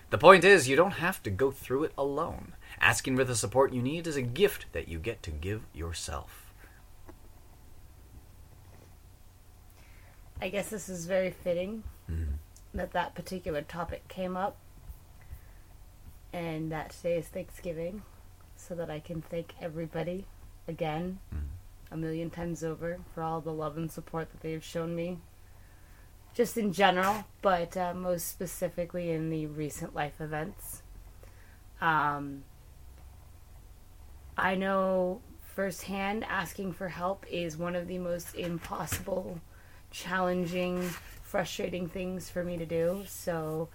The point is, you don't have to go through it alone. Asking for the support you need is a gift that you get to give yourself. I guess this is very fitting Mhm. that that particular topic came up and that today is Thanksgiving so that I can thank everybody again Mhm. a million times over for all the love and support that they've shown me just in general but uh, most specifically in the recent life events um, I know firsthand asking for help is one of the most impossible challenging, frustrating things for me to do. So,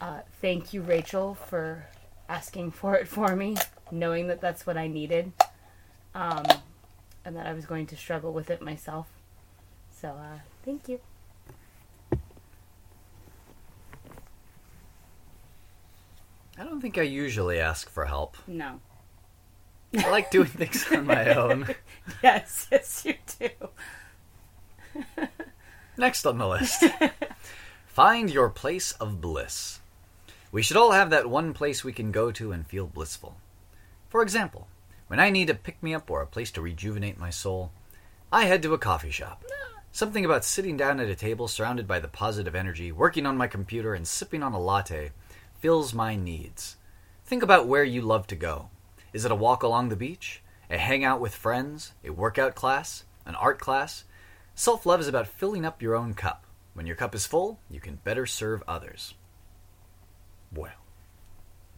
uh, thank you, Rachel, for asking for it for me, knowing that that's what I needed, um, and that I was going to struggle with it myself. So, uh, thank you. I don't think I usually ask for help. No. I like doing things on my own. [laughs] Yes, yes, you do. [laughs] Next on the list [laughs] Find your place of bliss. We should all have that one place we can go to and feel blissful. For example, when I need a pick me up or a place to rejuvenate my soul, I head to a coffee shop. Something about sitting down at a table surrounded by the positive energy, working on my computer, and sipping on a latte fills my needs. Think about where you love to go. Is it a walk along the beach? A hangout with friends? A workout class? An art class? Self love is about filling up your own cup. When your cup is full, you can better serve others. Well,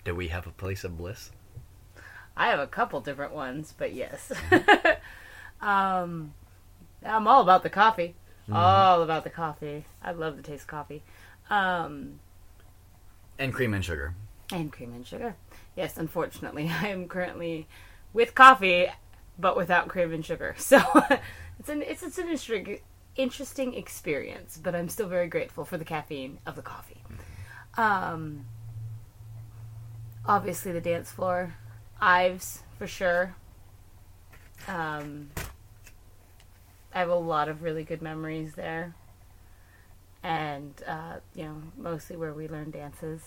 do we have a place of bliss? I have a couple different ones, but yes. [laughs] um, I'm all about the coffee. All about the coffee. I love the taste of coffee. Um, And cream and sugar. and cream and sugar. Yes, unfortunately, [laughs] I am currently with coffee, but without cream and sugar. [laughs] So it's an it's, it's an interesting interesting experience. But I'm still very grateful for the caffeine of the coffee. Um, obviously, the dance floor, Ives for sure. Um, I have a lot of really good memories there, and uh, you know, mostly where we learn dances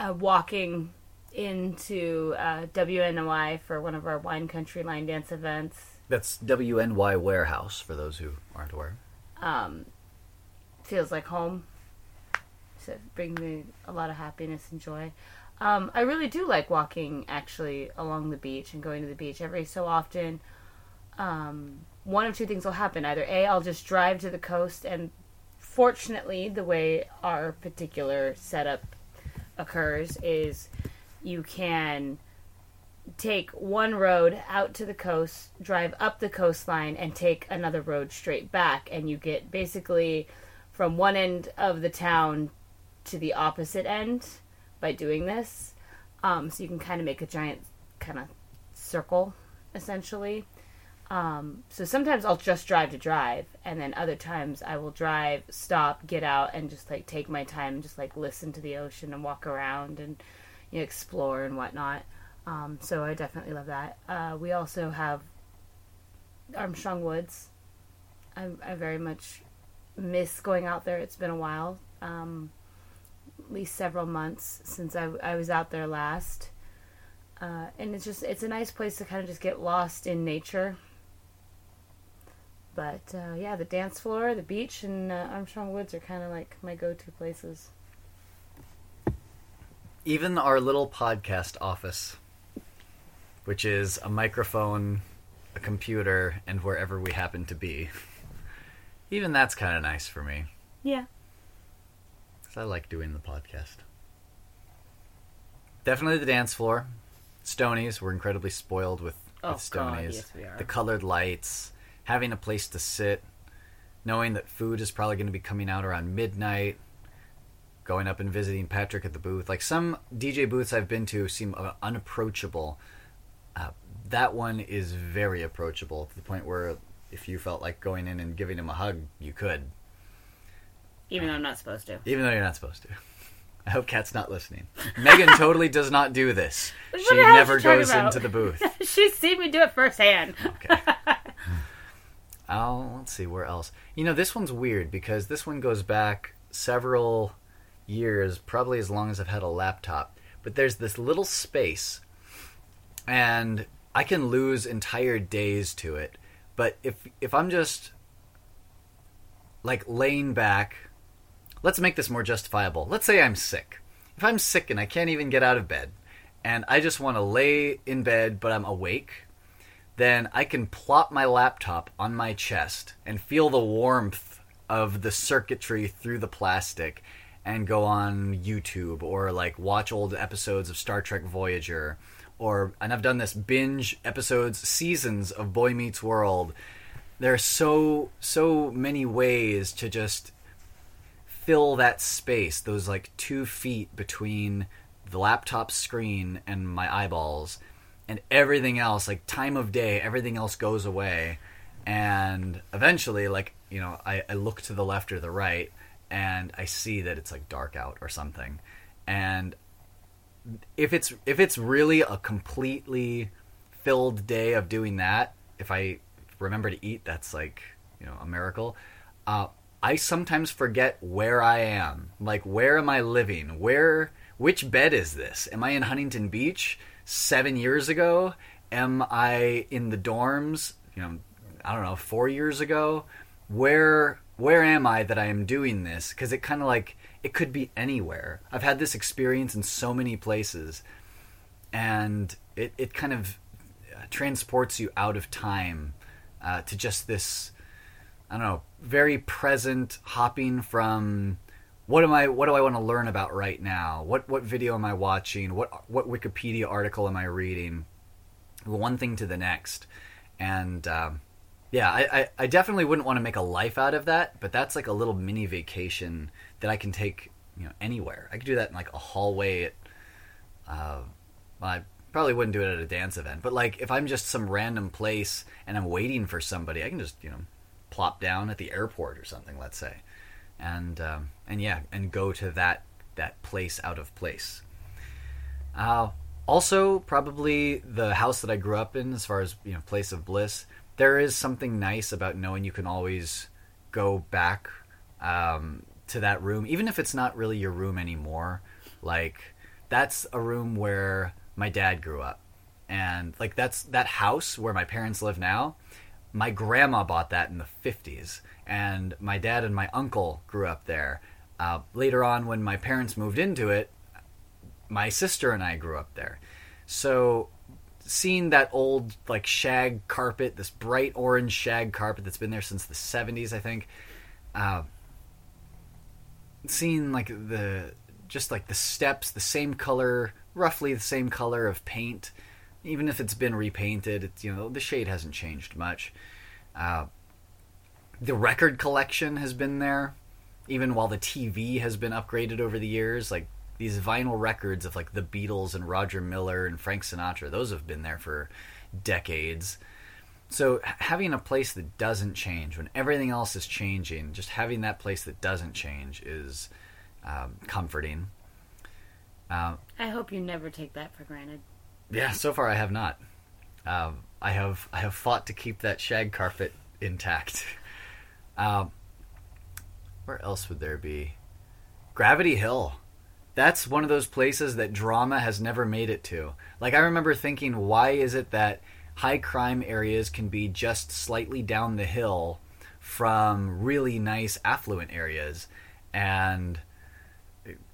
uh, walking into uh, WNY for one of our wine country line dance events. That's WNY Warehouse, for those who aren't aware. Um, feels like home. So it brings me a lot of happiness and joy. Um, I really do like walking actually along the beach and going to the beach every so often. Um, one of two things will happen. Either A, I'll just drive to the coast, and fortunately, the way our particular setup occurs is you can take one road out to the coast, drive up the coastline, and take another road straight back, and you get basically from one end of the town to the opposite end by doing this. Um, so you can kind of make a giant kind of circle, essentially. Um, so sometimes I'll just drive to drive, and then other times I will drive, stop, get out, and just like take my time and just like listen to the ocean and walk around and you know, explore and whatnot. Um, so I definitely love that. Uh, we also have Armstrong Woods. I, I very much miss going out there. It's been a while, um, at least several months since I, I was out there last. Uh, and it's just it's a nice place to kind of just get lost in nature. But uh, yeah, the dance floor, the beach, and uh, Armstrong Woods are kind of like my go-to places. Even our little podcast office, which is a microphone, a computer, and wherever we happen to be. Even that's kind of nice for me. Yeah. Because I like doing the podcast. Definitely the dance floor. Stonies. We're incredibly spoiled with, Oh, with God, Stonies. yes, we are. The colored lights, having a place to sit, knowing that food is probably going to be coming out around midnight, going up and visiting Patrick at the booth. Like some DJ booths I've been to seem uh, unapproachable. That one is very approachable to the point where if you felt like going in and giving him a hug, you could, Even though I'm not supposed to. even though you're not supposed to. [laughs] I hope Kat's not listening. Megan totally does not do this. [laughs] What She the hell is never goes into the booth. [laughs] She's seen me do it firsthand. Okay. oh, let's see where else. You know, this one's weird because this one goes back several years, probably as long as I've had a laptop. But there's this little space, and I can lose entire days to it. But if if I'm just like laying back, let's make this more justifiable. Let's say I'm sick. If I'm sick and I can't even get out of bed, and I just want to lay in bed but I'm awake, then I can plop my laptop on my chest and feel the warmth of the circuitry through the plastic and go on YouTube or like watch old episodes of Star Trek Voyager or and I've done this binge episodes seasons of Boy Meets World. There are so so many ways to just fill that space, those like 2 feet between the laptop screen and my eyeballs and everything else like time of day everything else goes away and eventually like you know I, I look to the left or the right and i see that it's like dark out or something and if it's if it's really a completely filled day of doing that if i remember to eat that's like you know a miracle. Uh, i sometimes forget where i am. Like where am i living? Where which bed is this? Am i in huntington beach seven years ago? Am i in the dorms you know i don't know four years ago? Where where am i that i am doing this? Because it kind of like it could be anywhere. I've had this experience in so many places and it, it kind of uh, transports you out of time uh, to just this i don't know very present hopping from what am i what do i want to learn about right now? What what video am i watching? What what wikipedia article am i reading? One thing to the next. And um, yeah I, I, I definitely wouldn't want to make a life out of that but that's like a little mini vacation that i can take you know anywhere i could do that in like a hallway at uh, well, I probably wouldn't do it at a dance event, but like if I'm just some random place and I'm waiting for somebody, I can just you know plop down at the airport or something, let's say, and um, and yeah, and go to that that place out of place. Uh, also, probably the house that I grew up in, as far as you know, place of bliss. There is something nice about knowing you can always go back um, to that room, even if it's not really your room anymore. Like that's a room where my dad grew up, and like that's that house where my parents live now. My grandma bought that in the fifties, and my dad and my uncle grew up there. Uh, later on, when my parents moved into it, my sister and I grew up there. So seeing that old like shag carpet, this bright orange shag carpet that's been there since the 70s, I think. Uh, seeing like the just like the steps, the same color, roughly the same color of paint, even if it's been repainted, it's you know the shade hasn't changed much. Uh, the record collection has been there, even while the TV has been upgraded over the years. Like these vinyl records of like the Beatles and Roger Miller and Frank Sinatra. Those have been there for decades. So having a place that doesn't change when everything else is changing, just having that place that doesn't change is um, comforting. Uh, I hope you never take that for granted. Yeah, so far I have not. Um, I have I have fought to keep that shag carpet intact. [laughs] um, where else would there be? Gravity Hill. That's one of those places that drama has never made it to. Like I remember thinking, why is it that high crime areas can be just slightly down the hill from really nice affluent areas? And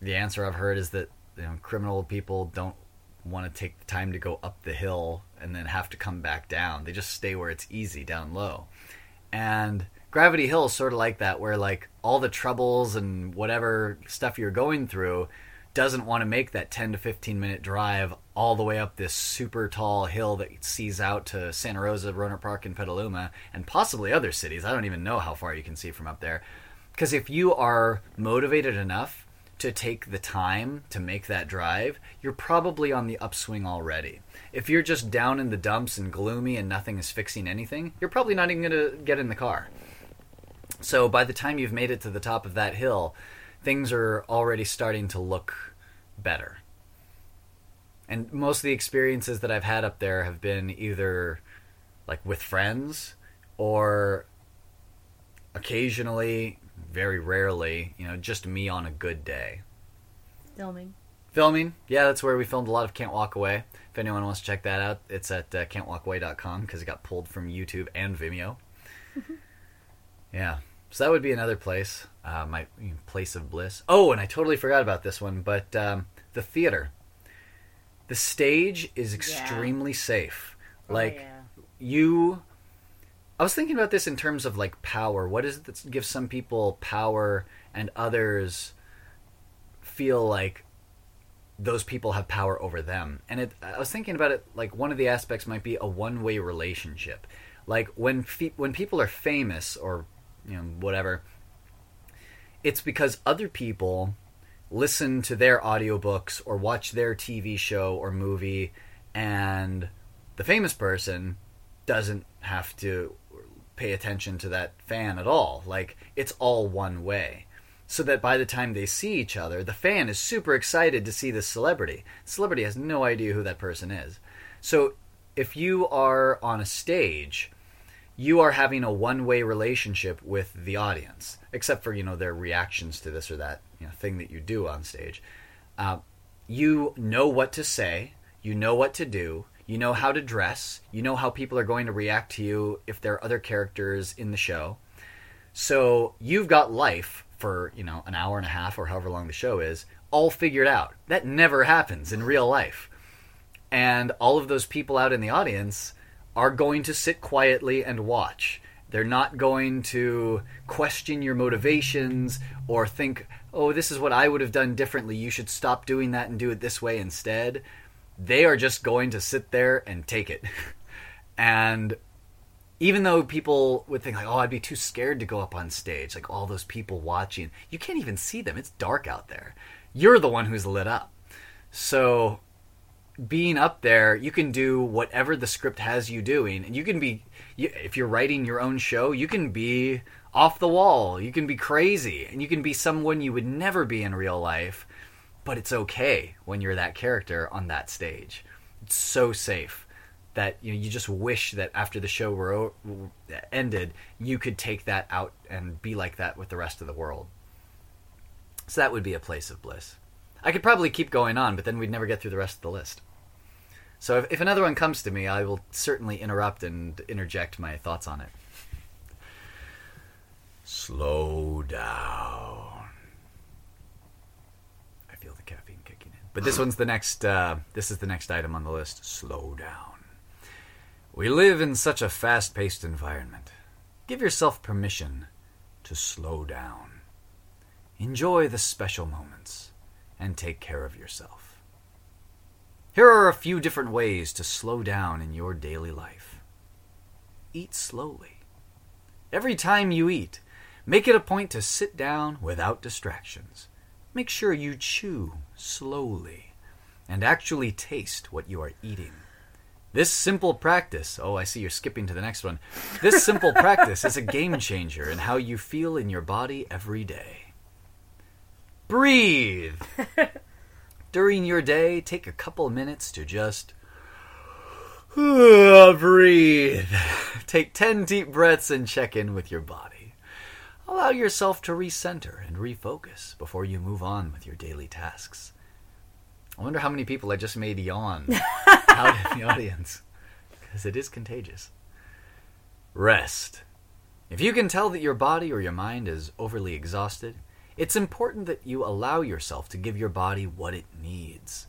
the answer I've heard is that you know criminal people don't want to take the time to go up the hill and then have to come back down. They just stay where it's easy down low. And Gravity Hill is sort of like that, where like all the troubles and whatever stuff you're going through doesn't want to make that 10 to 15 minute drive all the way up this super tall hill that sees out to Santa Rosa, Rohnert Park, and Petaluma, and possibly other cities. I don't even know how far you can see from up there. Because if you are motivated enough to take the time to make that drive, you're probably on the upswing already. If you're just down in the dumps and gloomy and nothing is fixing anything, you're probably not even going to get in the car. So by the time you've made it to the top of that hill, things are already starting to look better. And most of the experiences that I've had up there have been either like with friends or occasionally very rarely, you know, just me on a good day. Filming. Filming, yeah, that's where we filmed a lot of Can't Walk Away. If anyone wants to check that out, it's at uh, can'twalkaway.com because it got pulled from YouTube and Vimeo. [laughs] yeah, so that would be another place, uh, my place of bliss. Oh, and I totally forgot about this one, but um, the theater. The stage is extremely yeah. safe. Oh, like, yeah. you I was thinking about this in terms of like power. What is it that gives some people power and others feel like those people have power over them? And it, I was thinking about it like one of the aspects might be a one-way relationship. Like when fe- when people are famous or you know whatever, it's because other people listen to their audiobooks or watch their TV show or movie and the famous person doesn't have to pay attention to that fan at all. Like it's all one way. So that by the time they see each other, the fan is super excited to see this celebrity. The celebrity has no idea who that person is. So if you are on a stage, you are having a one-way relationship with the audience, except for you know their reactions to this or that you know, thing that you do on stage. Uh, you know what to say, you know what to do, you know how to dress. You know how people are going to react to you if there are other characters in the show. So you've got life for, you know, an hour and a half or however long the show is, all figured out. That never happens in real life. And all of those people out in the audience are going to sit quietly and watch. They're not going to question your motivations or think, oh, this is what I would have done differently. You should stop doing that and do it this way instead they are just going to sit there and take it. [laughs] and even though people would think like, "Oh, I'd be too scared to go up on stage," like all those people watching, you can't even see them. It's dark out there. You're the one who's lit up. So being up there, you can do whatever the script has you doing, and you can be if you're writing your own show, you can be off the wall, you can be crazy, and you can be someone you would never be in real life but it's okay when you're that character on that stage. It's so safe that you know you just wish that after the show were ended, you could take that out and be like that with the rest of the world. So that would be a place of bliss. I could probably keep going on, but then we'd never get through the rest of the list. So if, if another one comes to me, I will certainly interrupt and interject my thoughts on it. Slow down. I feel the caffeine kicking in. But this one's the next. Uh, this is the next item on the list. Slow down. We live in such a fast-paced environment. Give yourself permission to slow down. Enjoy the special moments and take care of yourself. Here are a few different ways to slow down in your daily life. Eat slowly. Every time you eat, make it a point to sit down without distractions make sure you chew slowly and actually taste what you are eating. This simple practice, oh, I see you're skipping to the next one. This simple [laughs] practice is a game changer in how you feel in your body every day. Breathe! [laughs] During your day, take a couple minutes to just [sighs] breathe. [laughs] Take 10 deep breaths and check in with your body. Allow yourself to recenter and refocus before you move on with your daily tasks. I wonder how many people I just made yawn [laughs] out in the audience. Because it is contagious. Rest. If you can tell that your body or your mind is overly exhausted, it's important that you allow yourself to give your body what it needs.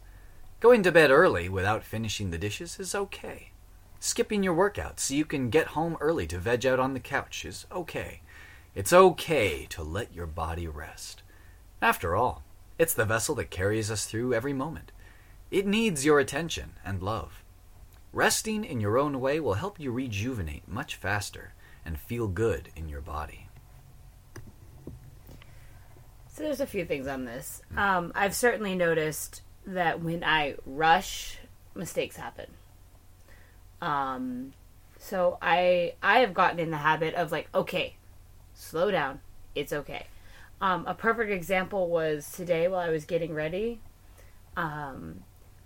Going to bed early without finishing the dishes is okay. Skipping your workout so you can get home early to veg out on the couch is okay. It's okay to let your body rest. After all, it's the vessel that carries us through every moment. It needs your attention and love. Resting in your own way will help you rejuvenate much faster and feel good in your body. So there's a few things on this. Um, I've certainly noticed that when I rush, mistakes happen. Um, so I I have gotten in the habit of like, okay, slow down, it's okay. Um, a perfect example was today while I was getting ready. Um,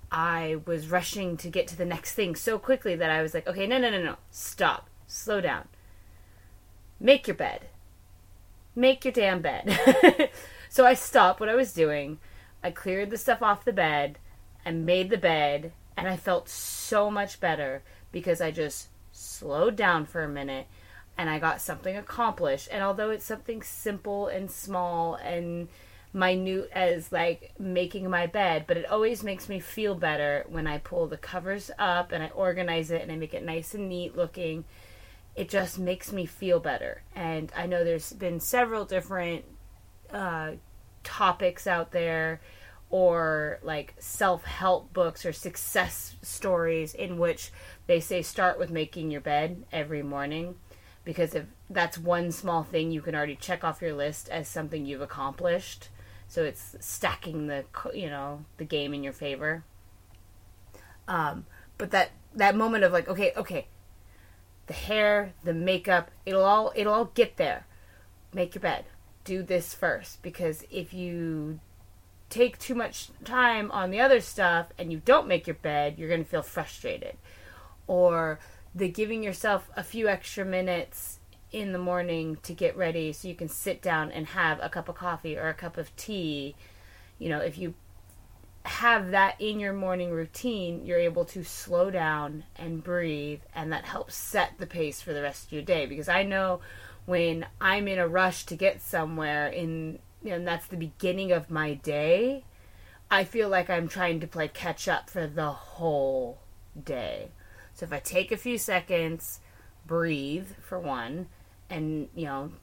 I was rushing to get to the next thing so quickly that I was like, okay, no, no, no, no, stop, slow down. Make your bed. Make your damn bed. [laughs] so I stopped what I was doing. I cleared the stuff off the bed and made the bed, and I felt so much better because I just slowed down for a minute and I got something accomplished. And although it's something simple and small and minute as like making my bed, but it always makes me feel better when I pull the covers up and I organize it and I make it nice and neat looking. It just makes me feel better. And I know there's been several different uh, topics out there or like self help books or success stories in which they say start with making your bed every morning because if that's one small thing you can already check off your list as something you've accomplished. So it's stacking the you know the game in your favor. Um, but that that moment of like okay okay the hair the makeup it'll all it'll all get there. Make your bed do this first because if you take too much time on the other stuff and you don't make your bed you're going to feel frustrated or the giving yourself a few extra minutes in the morning to get ready so you can sit down and have a cup of coffee or a cup of tea. You know, if you have that in your morning routine, you're able to slow down and breathe, and that helps set the pace for the rest of your day. Because I know when I'm in a rush to get somewhere, in and that's the beginning of my day, I feel like I'm trying to play catch up for the whole day. So if I take a few seconds, breathe for one, and, you know,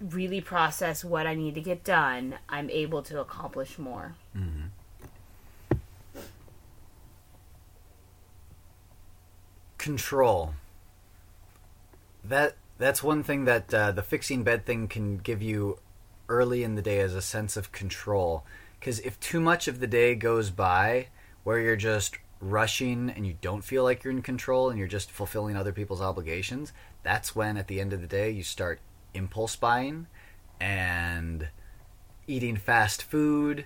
really process what I need to get done, I'm able to accomplish more. Mm-hmm. Control. That that's one thing that uh, the fixing bed thing can give you early in the day as a sense of control. Because if too much of the day goes by where you're just rushing and you don't feel like you're in control and you're just fulfilling other people's obligations, that's when at the end of the day you start impulse buying and eating fast food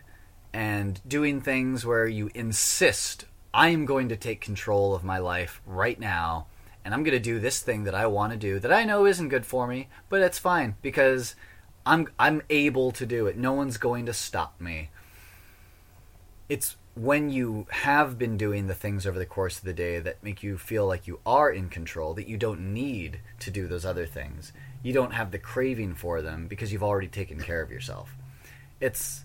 and doing things where you insist I'm going to take control of my life right now and I'm going to do this thing that I want to do that I know isn't good for me, but it's fine because I'm I'm able to do it. No one's going to stop me. It's when you have been doing the things over the course of the day that make you feel like you are in control, that you don't need to do those other things. You don't have the craving for them because you've already taken care of yourself. It's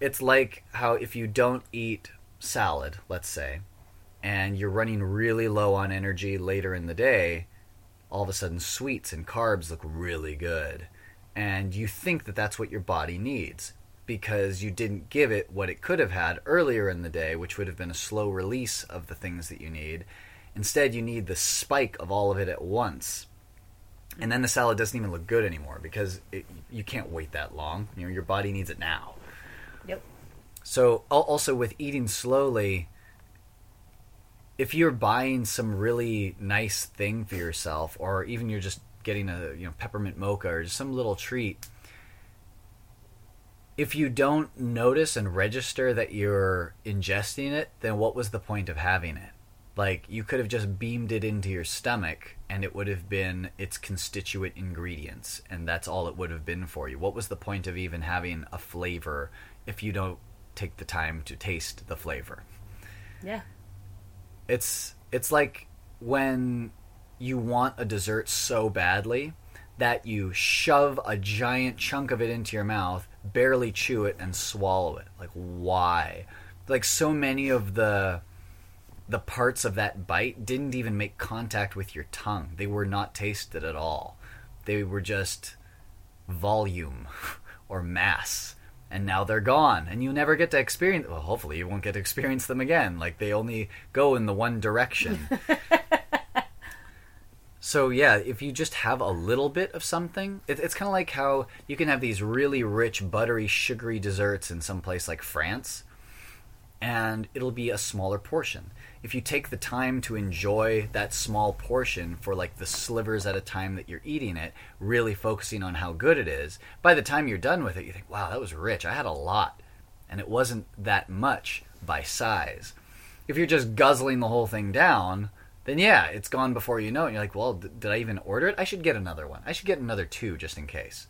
it's like how if you don't eat salad, let's say, and you're running really low on energy later in the day, all of a sudden sweets and carbs look really good. And you think that that's what your body needs because you didn't give it what it could have had earlier in the day, which would have been a slow release of the things that you need. Instead, you need the spike of all of it at once. And then the salad doesn't even look good anymore because it, you can't wait that long. You know, your body needs it now. Yep. So also with eating slowly, if you're buying some really nice thing for yourself, or even you're just getting a you know peppermint mocha or some little treat, if you don't notice and register that you're ingesting it, then what was the point of having it? Like you could have just beamed it into your stomach and it would have been its constituent ingredients and that's all it would have been for you. What was the point of even having a flavor if you don't take the time to taste the flavor? Yeah. It's it's like when you want a dessert so badly that you shove a giant chunk of it into your mouth, barely chew it and swallow it. Like why? Like so many of the the parts of that bite didn't even make contact with your tongue. They were not tasted at all. They were just volume [laughs] or mass. And now they're gone, and you never get to experience. Well, hopefully, you won't get to experience them again. Like they only go in the one direction. [laughs] so yeah, if you just have a little bit of something, it, it's kind of like how you can have these really rich, buttery, sugary desserts in some place like France, and it'll be a smaller portion if you take the time to enjoy that small portion for like the slivers at a time that you're eating it, really focusing on how good it is, by the time you're done with it, you think, wow, that was rich. I had a lot. And it wasn't that much by size. If you're just guzzling the whole thing down, then yeah, it's gone before you know it. And You're like, well, did I even order it? I should get another one. I should get another two just in case.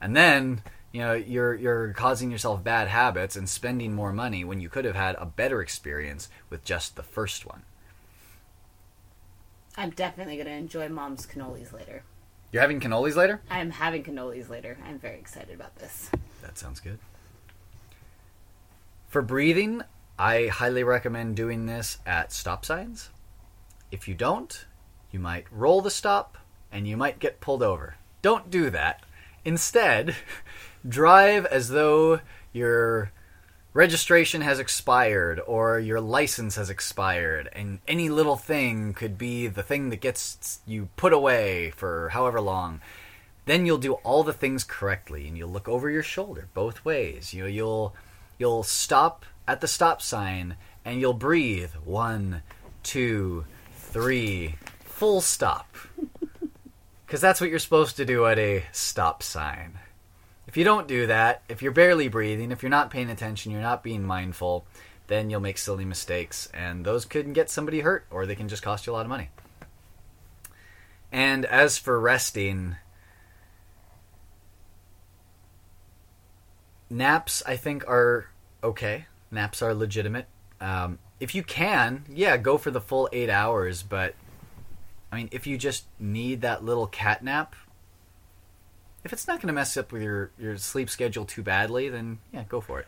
And then you know you're you're causing yourself bad habits and spending more money when you could have had a better experience with just the first one. I'm definitely going to enjoy mom's cannolis later. You're having cannolis later? I'm having cannolis later. I'm very excited about this. That sounds good. For breathing, I highly recommend doing this at stop signs. If you don't, you might roll the stop and you might get pulled over. Don't do that. Instead, [laughs] drive as though your registration has expired or your license has expired and any little thing could be the thing that gets you put away for however long then you'll do all the things correctly and you'll look over your shoulder both ways. You know, you'll you'll stop at the stop sign and you'll breathe one two three full stop. Because that's what you're supposed to do at a stop sign you don't do that, if you're barely breathing, if you're not paying attention, you're not being mindful, then you'll make silly mistakes, and those could get somebody hurt, or they can just cost you a lot of money. And as for resting, naps I think are okay. Naps are legitimate. Um, if you can, yeah, go for the full eight hours. But I mean, if you just need that little cat nap, if it's not going to mess up with your, your sleep schedule too badly, then yeah, go for it.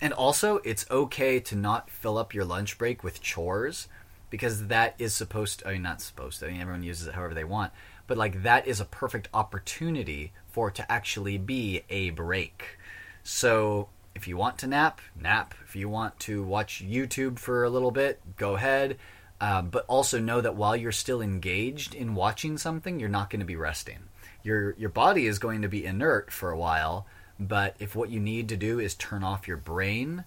And also, it's okay to not fill up your lunch break with chores because that is supposed to, I mean, not supposed to, I mean, everyone uses it however they want, but like that is a perfect opportunity for it to actually be a break. So if you want to nap, nap. If you want to watch YouTube for a little bit, go ahead. Uh, but also know that while you're still engaged in watching something, you're not going to be resting your your body is going to be inert for a while. But if what you need to do is turn off your brain,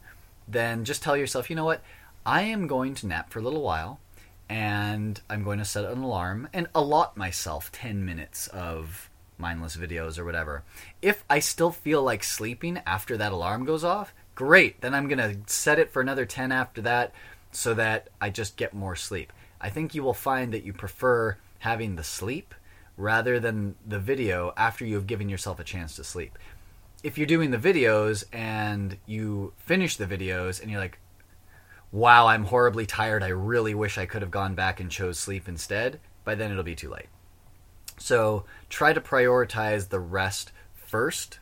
then just tell yourself, you know what, I am going to nap for a little while, and I'm going to set an alarm and allot myself ten minutes of mindless videos or whatever. If I still feel like sleeping after that alarm goes off, great. Then I'm going to set it for another 10 after that so that I just get more sleep. I think you will find that you prefer having the sleep rather than the video after you have given yourself a chance to sleep. If you're doing the videos and you finish the videos and you're like, wow, I'm horribly tired, I really wish I could have gone back and chose sleep instead, by then it'll be too late. So try to prioritize the rest first.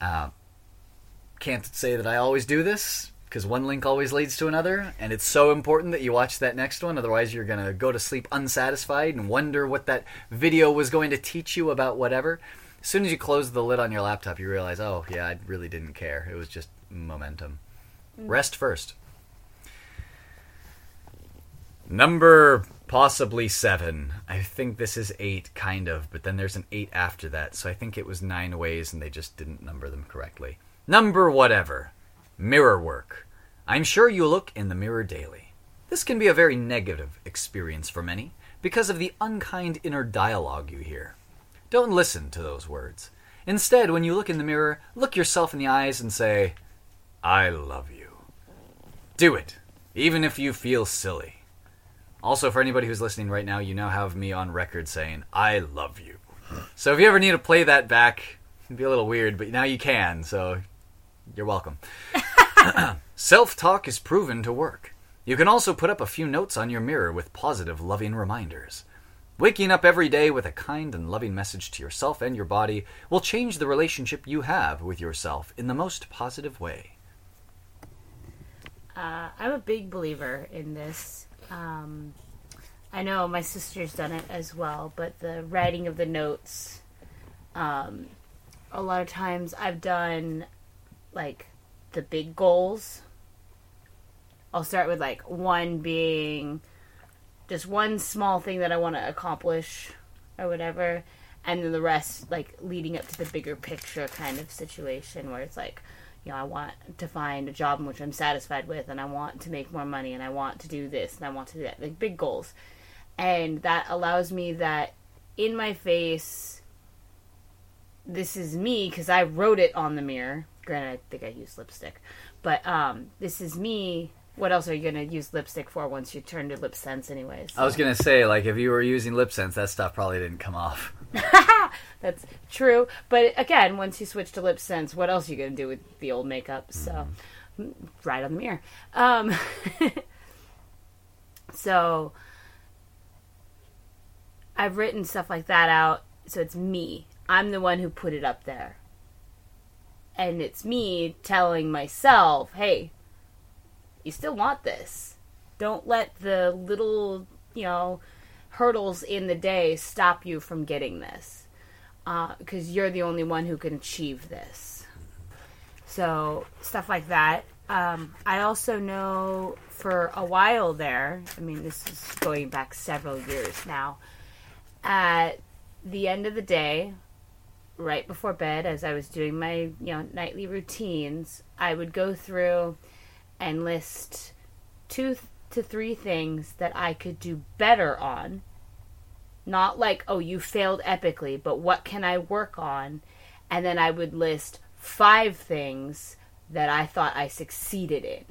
Uh, can't say that I always do this because one link always leads to another, and it's so important that you watch that next one. Otherwise, you're going to go to sleep unsatisfied and wonder what that video was going to teach you about whatever. As soon as you close the lid on your laptop, you realize, oh, yeah, I really didn't care. It was just momentum. Mm. Rest first. Number possibly seven. I think this is eight, kind of, but then there's an eight after that, so I think it was nine ways and they just didn't number them correctly. Number whatever Mirror work. I'm sure you look in the mirror daily. This can be a very negative experience for many because of the unkind inner dialogue you hear. Don't listen to those words. Instead, when you look in the mirror, look yourself in the eyes and say, I love you. Do it, even if you feel silly. Also, for anybody who's listening right now, you now have me on record saying, I love you. So if you ever need to play that back, it'd be a little weird, but now you can, so you're welcome. [clears throat] Self talk is proven to work. You can also put up a few notes on your mirror with positive, loving reminders. Waking up every day with a kind and loving message to yourself and your body will change the relationship you have with yourself in the most positive way. Uh, I'm a big believer in this. Um, I know my sister's done it as well, but the writing of the notes, um, a lot of times I've done like the big goals. I'll start with like one being just one small thing that I want to accomplish or whatever, and then the rest like leading up to the bigger picture kind of situation where it's like, you know, I want to find a job in which I'm satisfied with, and I want to make more money, and I want to do this, and I want to do that, like big goals, and that allows me that in my face. This is me because I wrote it on the mirror. Granted, I think I used lipstick, but um, this is me what else are you gonna use lipstick for once you turn to LipSense anyways? I was gonna say, like, if you were using LipSense, that stuff probably didn't come off. [laughs] [laughs] That's true. But again, once you switch to LipSense, what else are you gonna do with the old makeup? So right on the mirror. Um, [laughs] so I've written stuff like that out, so it's me. I'm the one who put it up there. And it's me telling myself, hey, you still want this. Don't let the little, you know, hurdles in the day stop you from getting this. Because uh, you're the only one who can achieve this. So, stuff like that. Um, I also know for a while there, I mean, this is going back several years now, at the end of the day, right before bed, as I was doing my, you know, nightly routines, I would go through and list two to three things that I could do better on. Not like, oh, you failed epically, but what can I work on? And then I would list five things that I thought I succeeded in.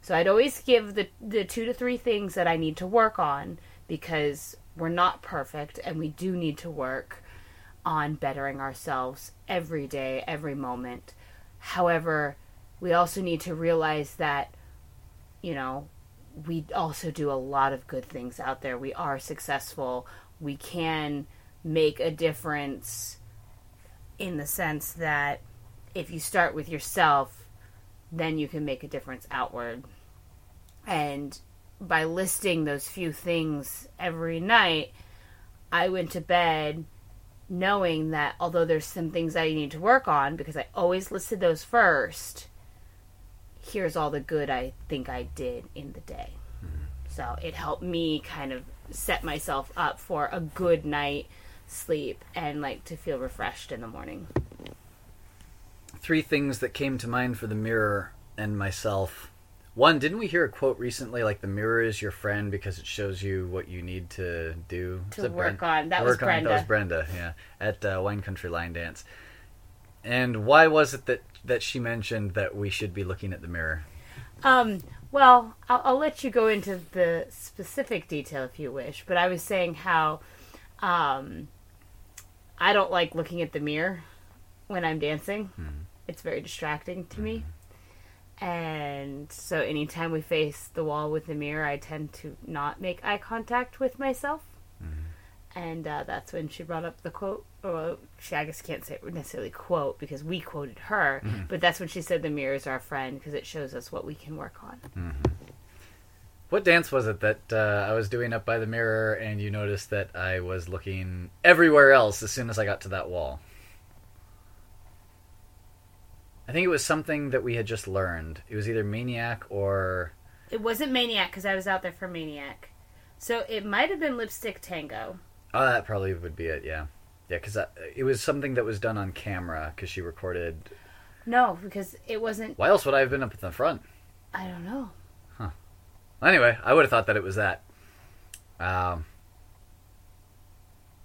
So I'd always give the, the two to three things that I need to work on because we're not perfect and we do need to work on bettering ourselves every day, every moment. However, we also need to realize that, you know, we also do a lot of good things out there. We are successful. We can make a difference in the sense that if you start with yourself, then you can make a difference outward. And by listing those few things every night, I went to bed knowing that although there's some things that I need to work on, because I always listed those first, here's all the good I think I did in the day. Mm-hmm. So it helped me kind of set myself up for a good night sleep and like to feel refreshed in the morning. Three things that came to mind for the mirror and myself. One, didn't we hear a quote recently like the mirror is your friend because it shows you what you need to do to work on? That was Brenda. On, that was Brenda, yeah, at uh, Wine Country Line Dance. And why was it that that she mentioned that we should be looking at the mirror? Um, well, I'll, I'll, let you go into the specific detail if you wish, but I was saying how um, I don't like looking at the mirror when I'm dancing. Mm-hmm. It's very distracting to mm-hmm. me. And so anytime we face the wall with the mirror, I tend to not make eye contact with myself. Mm-hmm. And uh, that's when she brought up the quote well, she I guess can't say necessarily quote because we quoted her, mm-hmm. but that's when she said the mirror is our friend because it shows us what we can work on. Mm-hmm. What dance was it that uh, I was doing up by the mirror and you noticed that I was looking everywhere else as soon as I got to that wall? I think it was something that we had just learned. It was either Maniac or. It wasn't Maniac because I was out there for Maniac. So it might have been Lipstick Tango. Oh, that probably would be it, yeah. Yeah, because it was something that was done on camera because she recorded. No, because it wasn't. Why else would I have been up at the front? I don't know. Huh. Anyway, I would have thought that it was that. Um,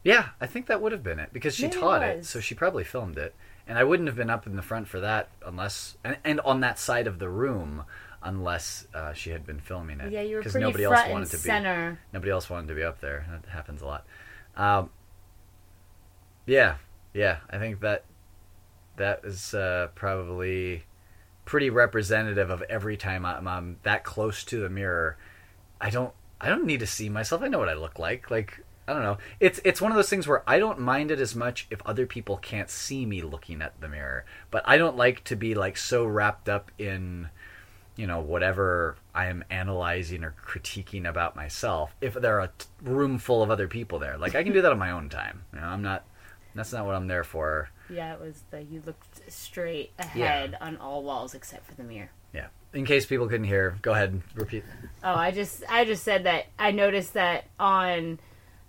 yeah, I think that would have been it because she Maybe it taught it, was. so she probably filmed it. And I wouldn't have been up in the front for that unless, and, and on that side of the room, unless uh, she had been filming it. Yeah, you were pretty nobody front else and wanted to be. center. Nobody else wanted to be up there. That happens a lot. Um, yeah, yeah. I think that that is uh, probably pretty representative of every time I'm, I'm that close to the mirror. I don't. I don't need to see myself. I know what I look like. Like I don't know. It's it's one of those things where I don't mind it as much if other people can't see me looking at the mirror. But I don't like to be like so wrapped up in you know whatever I am analyzing or critiquing about myself if there are a t- room full of other people there. Like I can do that on my own time. You know, I'm not. That's not what I'm there for. Yeah, it was the you looked straight ahead on all walls except for the mirror. Yeah. In case people couldn't hear, go ahead and repeat. Oh, I just I just said that I noticed that on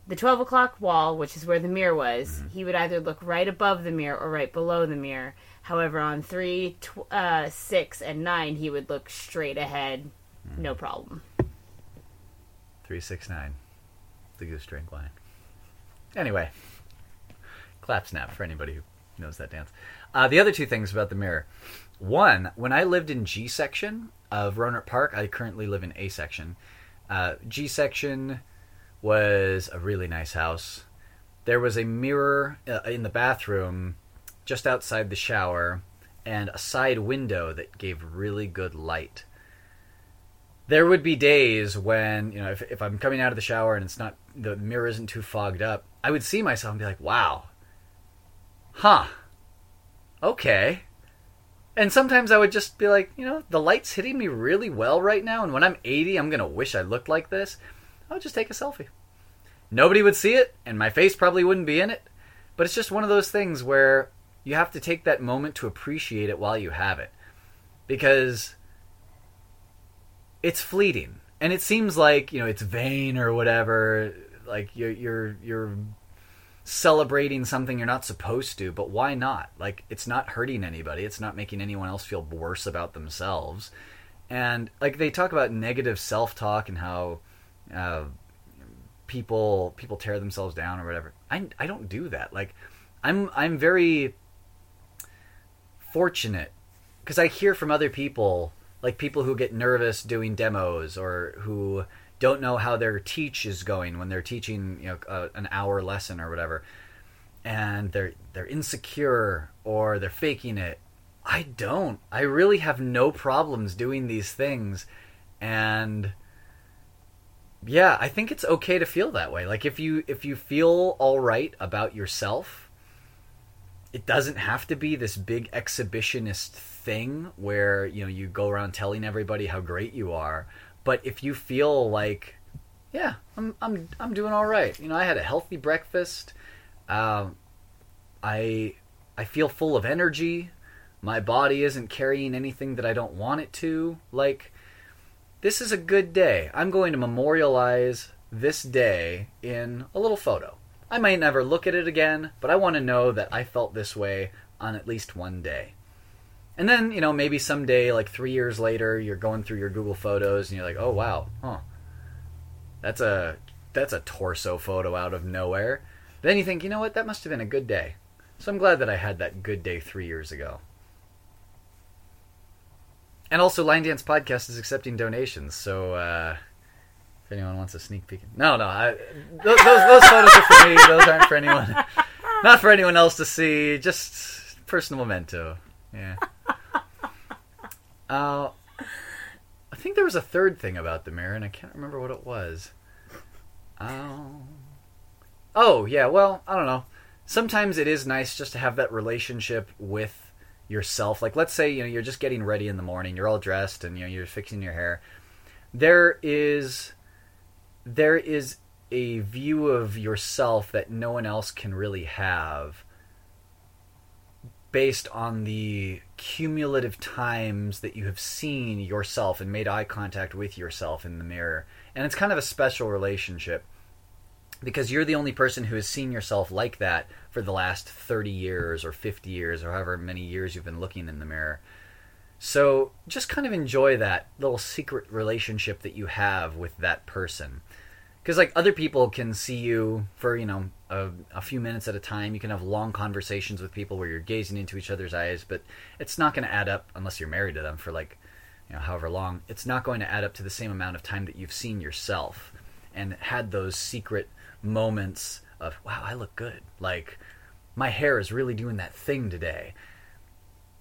the twelve o'clock wall, which is where the mirror was, Mm-hmm. he would either look right above the mirror or right below the mirror. However, on three, tw- uh, six, and nine, he would look straight ahead, Mm-hmm. no problem. Three six nine, the goose drink line. Anyway, clap snap for anybody who knows that dance. Uh, the other two things about the mirror. One, when I lived in G section of Rohnert Park, I currently live in A section. Uh, G section was a really nice house. There was a mirror uh, in the bathroom just outside the shower and a side window that gave really good light. There would be days when you know if, if i'm coming out of the shower and it's not the mirror isn't too fogged up i would see myself and be like wow. Huh. Okay. And sometimes i would just be like you know the light's hitting me really well right now and when i'm 80 i'm gonna wish i looked like this i would just take a selfie. Nobody would see it and my face probably wouldn't be in it. But it's just one of those things where you have to take that moment to appreciate it while you have it. Because it's fleeting. And it seems like you know it's vain or whatever. Like you're you're you're celebrating something you're not supposed to but why not? Like it's not hurting anybody. It's not making anyone else feel worse about themselves. And like they talk about negative self-talk and how people people tear themselves down or whatever i i don't do that like i'm i'm very fortunate because I hear from other people, like people who get nervous doing demos or who don't know how their teach is going when they're teaching, you know, uh, an hour lesson or whatever, and they're they're insecure or they're faking it. I don't. I really have no problems doing these things, and yeah, I think it's okay to feel that way. Like if you if you feel all right about yourself it doesn't have to be this big exhibitionist thing where you know you go around telling everybody how great you are. But if you feel like yeah i'm i'm i'm doing all right. You know i had a healthy breakfast. Um i i feel full of energy. My body isn't carrying anything that i don't want it to. Like this is a good day i'm going to memorialize this day in a little photo I might never look at it again, but I want to know that I felt this way on at least one day. And then, you know, maybe someday, like three years later, you're going through your Google Photos and you're like, oh wow, huh. That's a that's a torso photo out of nowhere. Then you think, you know what, that must have been a good day. So I'm glad that I had that good day three years ago. And also, Line Dance Podcast is accepting donations, so uh, if anyone wants a sneak peek, no, no, I, those, those those photos are for me. Those aren't for anyone, [laughs] not for anyone else to see. Just personal memento. Yeah. Uh, I think there was a third thing about the mirror, and I can't remember what it was. Oh. Oh yeah. Well, I don't know. Sometimes it is nice just to have that relationship with yourself. Like, let's say you know you're just getting ready in the morning, you're all dressed, and you know you're fixing your hair. There is there is a view of yourself that no one else can really have based on the cumulative times that you have seen yourself and made eye contact with yourself in the mirror. And it's kind of a special relationship. Because you're the only person who has seen yourself like that for the last 30 years or 50 years or however many years you've been looking in the mirror. So just kind of enjoy that little secret relationship that you have with that person. Because like other people can see you for you know a, a, few minutes at a time. You can have long conversations with people where you're gazing into each other's eyes, but it's not going to add up unless you're married to them for like you know however long. It's not going to add up to the same amount of time that you've seen yourself and had those secret moments of wow, I look good. Like my hair is really doing that thing today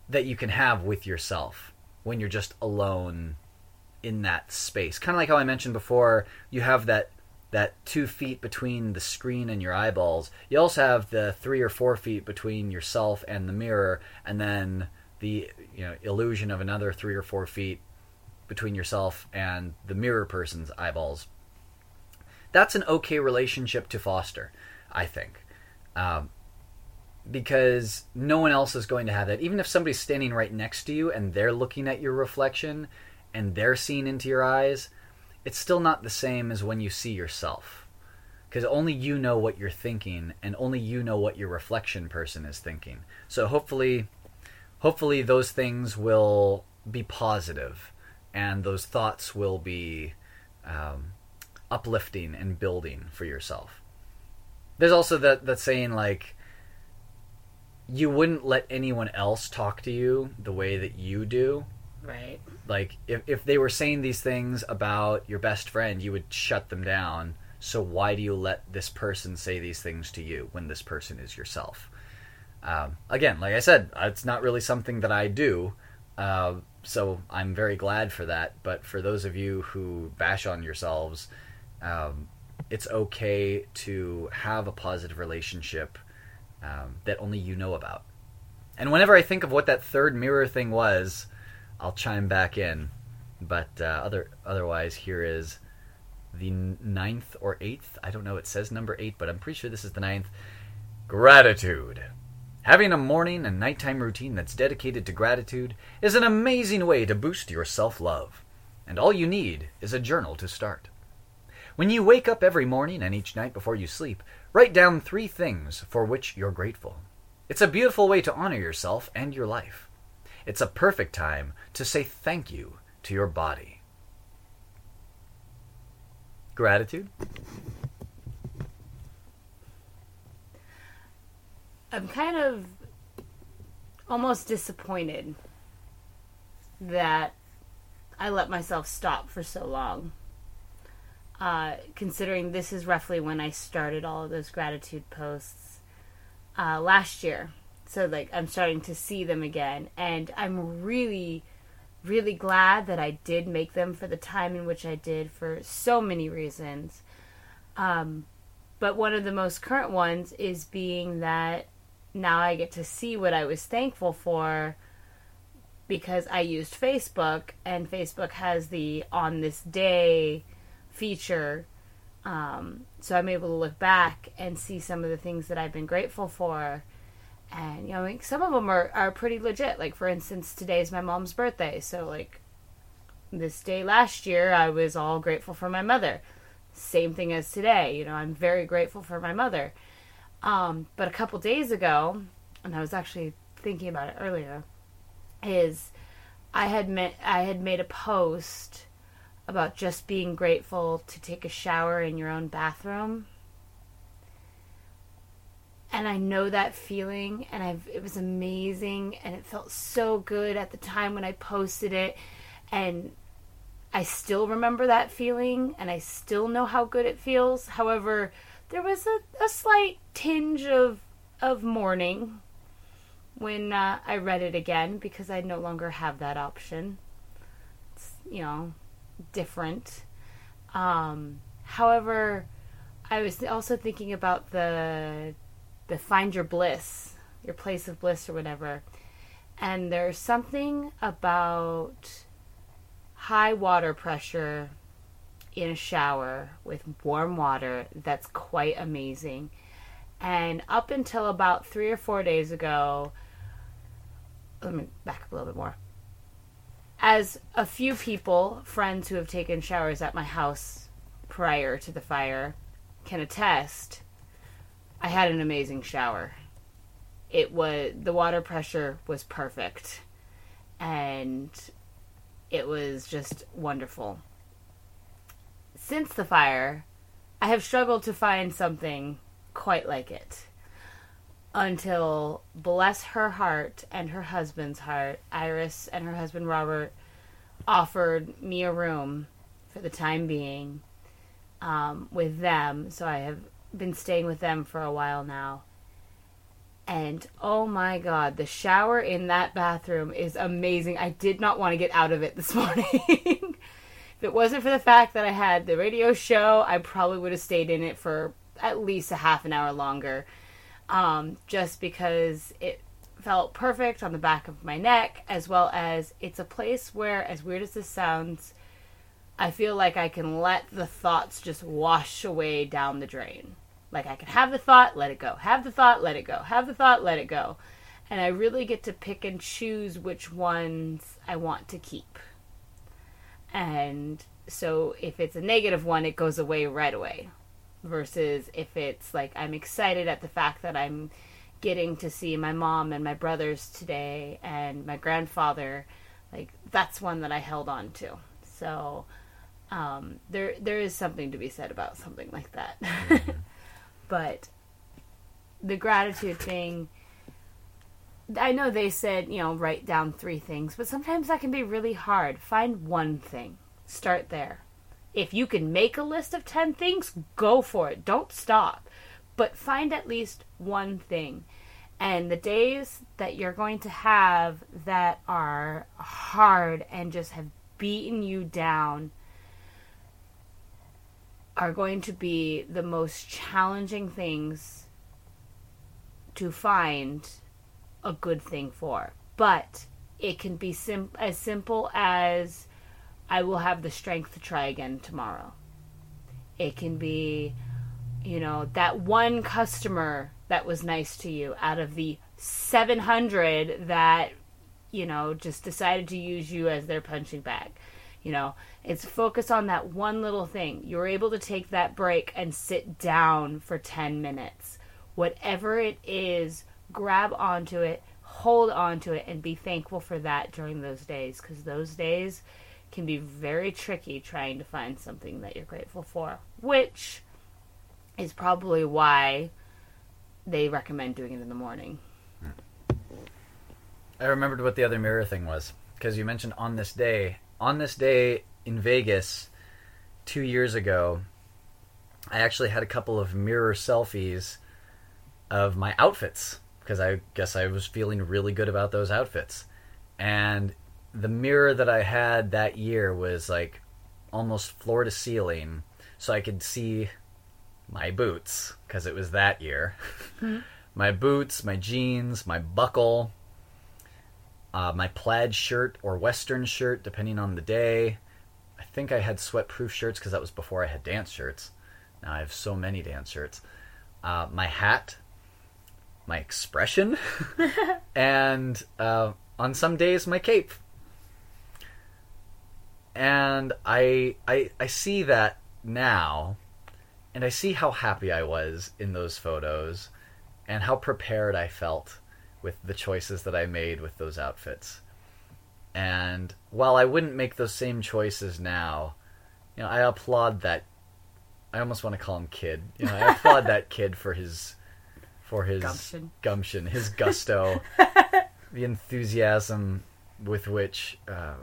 that you can have with yourself when you're just alone in that space. Kind of like how I mentioned before, you have that that two feet between the screen and your eyeballs. You also have the three or four feet between yourself and the mirror, and then the you know illusion of another three or four feet between yourself and the mirror person's eyeballs. That's an okay relationship to foster, I think. Um, because no one else is going to have that. Even if somebody's standing right next to you and they're looking at your reflection and they're seeing into your eyes, it's still not the same as when you see yourself. Because only you know what you're thinking and only you know what your reflection person is thinking. So hopefully hopefully those things will be positive and those thoughts will be um, uplifting and building for yourself. There's also that that saying like you wouldn't let anyone else talk to you the way that you do. Right. Like if if they were saying these things about your best friend, you would shut them down. So why do you let this person say these things to you when this person is yourself? Um, again, like I said, it's not really something that I do. Uh, so I'm very glad for that. But for those of you who bash on yourselves, um, it's okay to have a positive relationship um, that only you know about. And whenever I think of what that third mirror thing was, I'll chime back in. But uh, other otherwise, here is the ninth or eighth. I don't know. It says number eight, but I'm pretty sure this is the ninth. Gratitude. Having a morning and nighttime routine that's dedicated to gratitude is an amazing way to boost your self love. And all you need is a journal to start. When you wake up every morning and each night before you sleep, write down three things for which you're grateful. It's a beautiful way to honor yourself and your life. It's a perfect time to say thank you to your body. Gratitude. I'm kind of almost disappointed that I let myself stop for so long uh, considering this is roughly when I started all of those gratitude posts uh, last year. So, like, I'm starting to see them again. And I'm really, really glad that I did make them for the time in which I did for so many reasons. Um, but one of the most current ones is being that now I get to see what I was thankful for because I used Facebook, and Facebook has the on this day feature. Um, so I'm able to look back and see some of the things that I've been grateful for. And, you know, like some of them are, are pretty legit. Like, for instance, today is my mom's birthday. So, like, this day last year, I was all grateful for my mother. Same thing as today. You know, I'm very grateful for my mother. Um, but a couple days ago, and I was actually thinking about it earlier, is I had met I had made a post about just being grateful to take a shower in your own bathroom. And I know that feeling, and I've, it was amazing, and it felt so good at the time when I posted it. And I still remember that feeling, and I still know how good it feels. However, there was a, a slight tinge of, of mourning when uh, I read it again because I no longer have that option. It's, you know, different. Um, however, I was also thinking about the the find your bliss, your place of bliss or whatever. And there's something about high water pressure in a shower with warm water that's quite amazing. And up until about three or four days ago, let me back up a little bit more as a few people, friends who have taken showers at my house prior to the fire, can attest, I had an amazing shower. It was the water pressure was perfect, and it was just wonderful. Since the fire, I have struggled to find something quite like it. Until, bless her heart and her husband's heart, Iris and her husband Robert offered me a room for the time being um, with them. So I have been staying with them for a while now. And oh my god, the shower in that bathroom is amazing. I did not want to get out of it this [laughs] morning. if it wasn't for the fact that I had the radio show, I probably would have stayed in it for at least a half an hour longer. Um, just because it felt perfect on the back of my neck, as well as it's a place where, as weird as this sounds, I feel like I can let the thoughts just wash away down the drain. Like I can have the thought, let it go. Have the thought, let it go. Have the thought, let it go. And I really get to pick and choose which ones I want to keep. And so if it's a negative one, it goes away right away. Versus if it's like I'm excited at the fact that I'm getting to see my mom and my brothers today and my grandfather, like that's one that I held on to. So um, there there is something to be said about something like that. Mm-hmm. [laughs] but the gratitude thing I know they said, you know, write down three things, but sometimes that can be really hard. Find one thing. Start there. If you can make a list of 10 things, go for it. Don't stop. But find at least one thing. And the days that you're going to have that are hard and just have beaten you down, are going to be the most challenging things to find a good thing for. But it can be sim- as simple as I will have the strength to try again tomorrow. It can be, you know, that one customer that was nice to you out of the 700 that, you know, just decided to use you as their punching bag. You know, it's focus on that one little thing. You're able to take that break and sit down for 10 minutes. Whatever it is, grab onto it, hold onto it, and be thankful for that during those days because those days can be very tricky trying to find something that you're grateful for, which is probably why they recommend doing it in the morning. Hmm. I remembered what the other mirror thing was because you mentioned on this day, on this day in Vegas two years ago, I actually had a couple of mirror selfies of my outfits because I guess I was feeling really good about those outfits. And the mirror that I had that year was like almost floor to ceiling, so I could see my boots because it was that year. Mm-hmm. [laughs] my boots, my jeans, my buckle, uh, my plaid shirt or western shirt, depending on the day. I think I had sweat-proof shirts because that was before I had dance shirts. Now I have so many dance shirts. Uh, my hat, my expression, [laughs] and uh, on some days my cape. And I, I I see that now, and I see how happy I was in those photos, and how prepared I felt with the choices that I made with those outfits. And while I wouldn't make those same choices now, you know, I applaud that. I almost want to call him kid. You know, I [laughs] applaud that kid for his for his gumption, gumption his gusto, [laughs] the enthusiasm with which uh,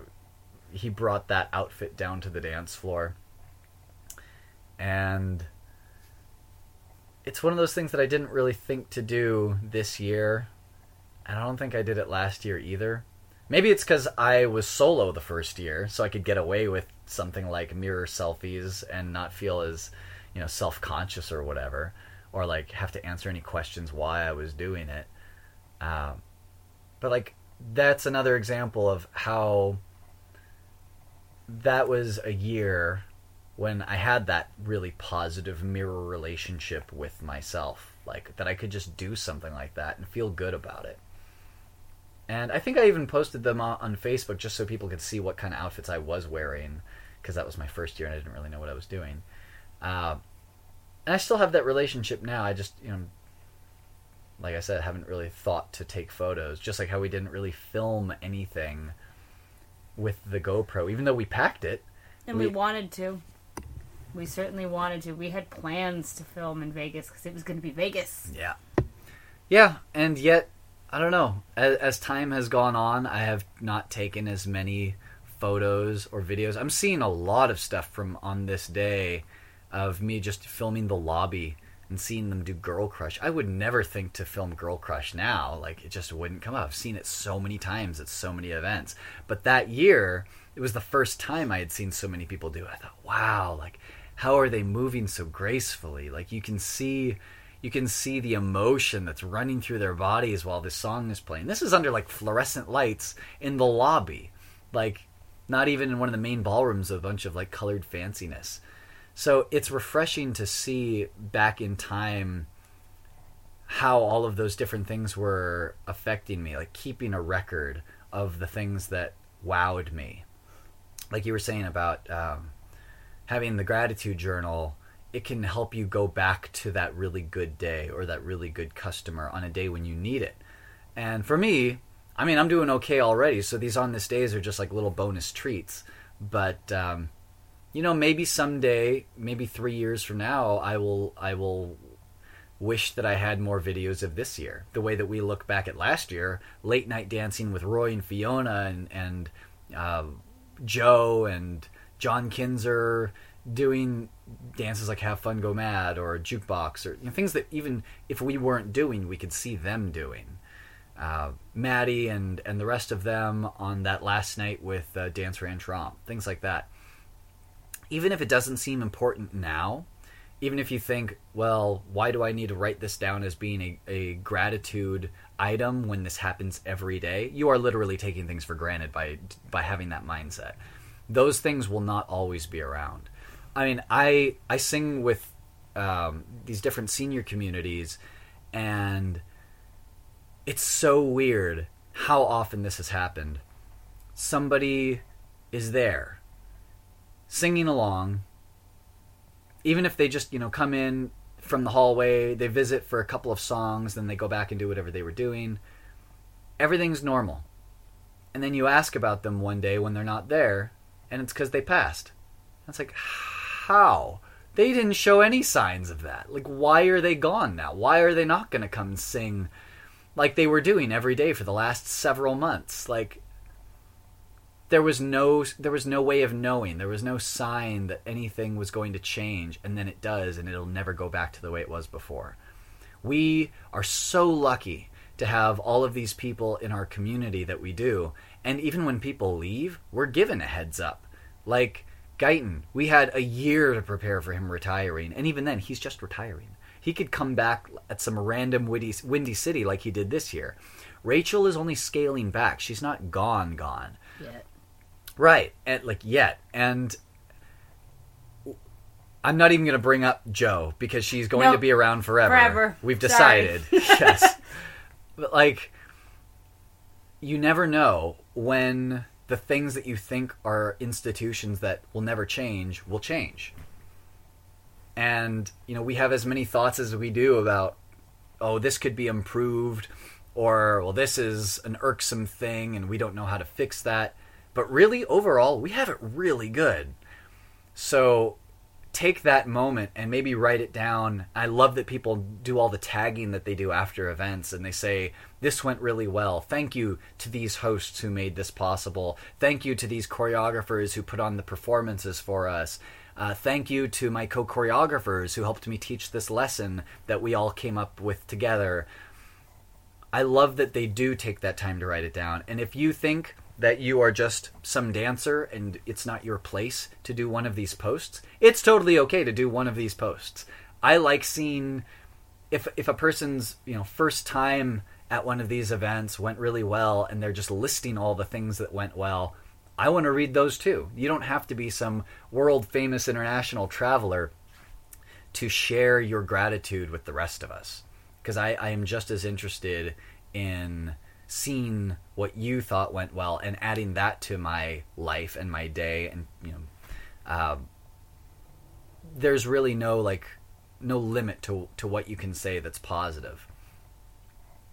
he brought that outfit down to the dance floor. And it's one of those things that I didn't really think to do this year and I don't think I did it last year either. Maybe it's because I was solo the first year, so I could get away with something like mirror selfies and not feel as, you know, self conscious or whatever, or like have to answer any questions why I was doing it. Um, but like that's another example of how that was a year when I had that really positive mirror relationship with myself, like that I could just do something like that and feel good about it. And I think I even posted them on Facebook just so people could see what kind of outfits I was wearing, because that was my first year and I didn't really know what I was doing. Uh, and I still have that relationship now. I just you know, like I said, haven't really thought to take photos. Just like how we didn't really film anything with the GoPro, even though we packed it. And we, We- wanted to. We certainly wanted to. We had plans to film in Vegas because it was going to be Vegas. Yeah. Yeah, and yet, I don't know. As, as time has gone on, I have not taken as many photos or videos. I'm seeing a lot of stuff from on this day of me just filming the lobby and seeing them do Girl Crush. I would never think to film Girl Crush now. Like, it just wouldn't come up. I've seen it so many times at so many events. But that year, it was the first time I had seen so many people do it. I thought, wow, like, how are they moving so gracefully? Like, you can see you can see the emotion that's running through their bodies while this song is playing. This is under like fluorescent lights in the lobby, like not even in one of the main ballrooms, a bunch of like colored fanciness. So it's refreshing to see back in time how all of those different things were affecting me, like keeping a record of the things that wowed me. Like you were saying about um, having the gratitude journal it can help you go back to that really good day or that really good customer on a day when you need it. And for me, I mean, I'm doing okay already, so these on this days are just like little bonus treats. But um, you know, maybe someday, maybe three years from now, I will I will wish that I had more videos of this year. The way that we look back at last year, late night dancing with Roy and Fiona and and uh, Joe and John Kinzer doing dances like Have Fun Go Mad or Jukebox or you know, things that even if we weren't doing, we could see them doing. Uh, Maddie and, and the rest of them on that last night with uh, Dance Ranch Romp, things like that. Even if it doesn't seem important now, even if you think, well, why do I need to write this down as being a, a gratitude item when this happens every day? You are literally taking things for granted by by having that mindset. Those things will not always be around. I mean, I I sing with um, these different senior communities, and it's so weird how often this has happened. Somebody is there, singing along, even if they just you know come in from the hallway, they visit for a couple of songs, then they go back and do whatever they were doing. Everything's normal, and then you ask about them one day when they're not there, and it's because they passed. It's like how? They didn't show any signs of that. Like, why are they gone now? Why are they not going to come sing like they were doing every day for the last several months? Like, there was no there was no way of knowing. There was no sign that anything was going to change, and then it does, and it'll never go back to the way it was before. We are so lucky to have all of these people in our community that we do, and even when people leave, we're given a heads up. Like Guyton, we had a year to prepare for him retiring, and even then, he's just retiring. He could come back at some random witty, windy city like he did this year. Rachel is only scaling back; she's not gone, gone. Yet. Right, and like yet, and I'm not even going to bring up Joe because she's going No, to be around forever. forever. We've decided. [laughs] yes, but like, you never know when the things that you think are institutions that will never change will change. And you know, we have as many thoughts as we do about, oh, this could be improved, or well, this is an irksome thing, and we don't know how to fix that. But really, overall, we have it really good. So take that moment and maybe write it down. I love that people do all the tagging that they do after events and they say, This went really well. Thank you to these hosts who made this possible. Thank you to these choreographers who put on the performances for us. Uh, thank you to my co choreographers who helped me teach this lesson that we all came up with together. I love that they do take that time to write it down. And if you think that you are just some dancer and it's not your place to do one of these posts, it's totally okay to do one of these posts. I like seeing if if a person's, you know, first time at one of these events went really well and they're just listing all the things that went well. I want to read those too. You don't have to be some world famous international traveler to share your gratitude with the rest of us. Because I, I am just as interested in seeing what you thought went well and adding that to my life and my day and you know uh, there's really no like no limit to to what you can say that's positive.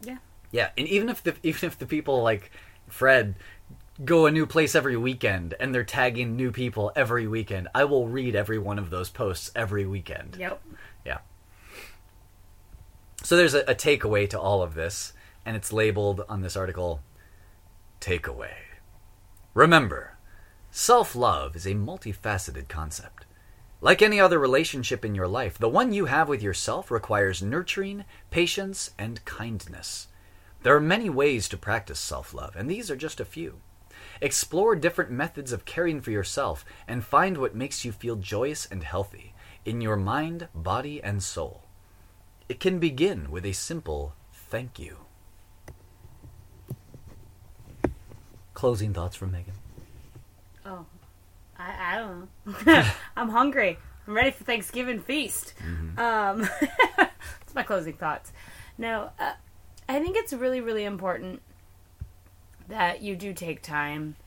Yeah. Yeah, and even if the even if the people like Fred go a new place every weekend and they're tagging new people every weekend, I will read every one of those posts every weekend. Yep. Yeah. So there's a, a takeaway to all of this, and it's labeled on this article Takeaway. Remember, self love is a multifaceted concept. Like any other relationship in your life, the one you have with yourself requires nurturing, patience, and kindness. There are many ways to practice self love, and these are just a few. Explore different methods of caring for yourself and find what makes you feel joyous and healthy in your mind, body, and soul. It can begin with a simple thank you. Closing thoughts from Megan. Oh, I, I don't know. [laughs] I'm hungry. I'm ready for Thanksgiving feast. Um, [laughs] that's my closing thoughts. No, uh, I think it's really, really important that you do take time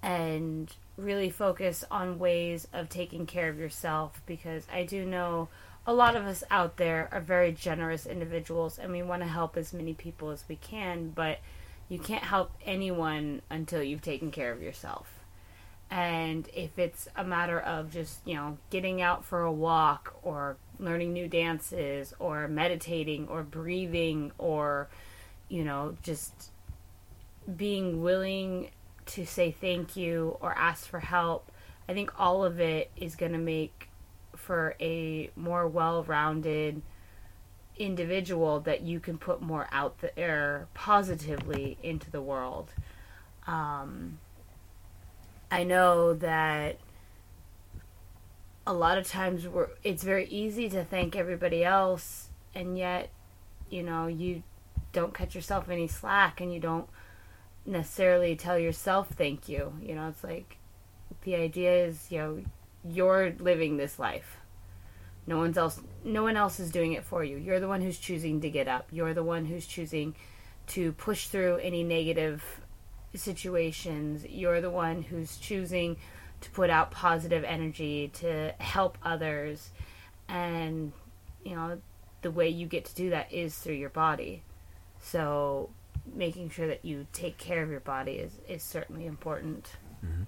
and really focus on ways of taking care of yourself because I do know a lot of us out there are very generous individuals and we want to help as many people as we can, but you can't help anyone until you've taken care of yourself. And if it's a matter of just, you know, getting out for a walk or learning new dances or meditating or breathing or, you know, just being willing to say thank you or ask for help, I think all of it is going to make for a more well rounded individual that you can put more out there positively into the world. Um, I know that a lot of times we're, it's very easy to thank everybody else, and yet, you know, you don't cut yourself any slack and you don't necessarily tell yourself thank you. You know, it's like the idea is, you know, you're living this life. No one's else no one else is doing it for you. You're the one who's choosing to get up. You're the one who's choosing to push through any negative situations. You're the one who's choosing to put out positive energy to help others. And you know, the way you get to do that is through your body. So making sure that you take care of your body is, is certainly important. Mm-hmm.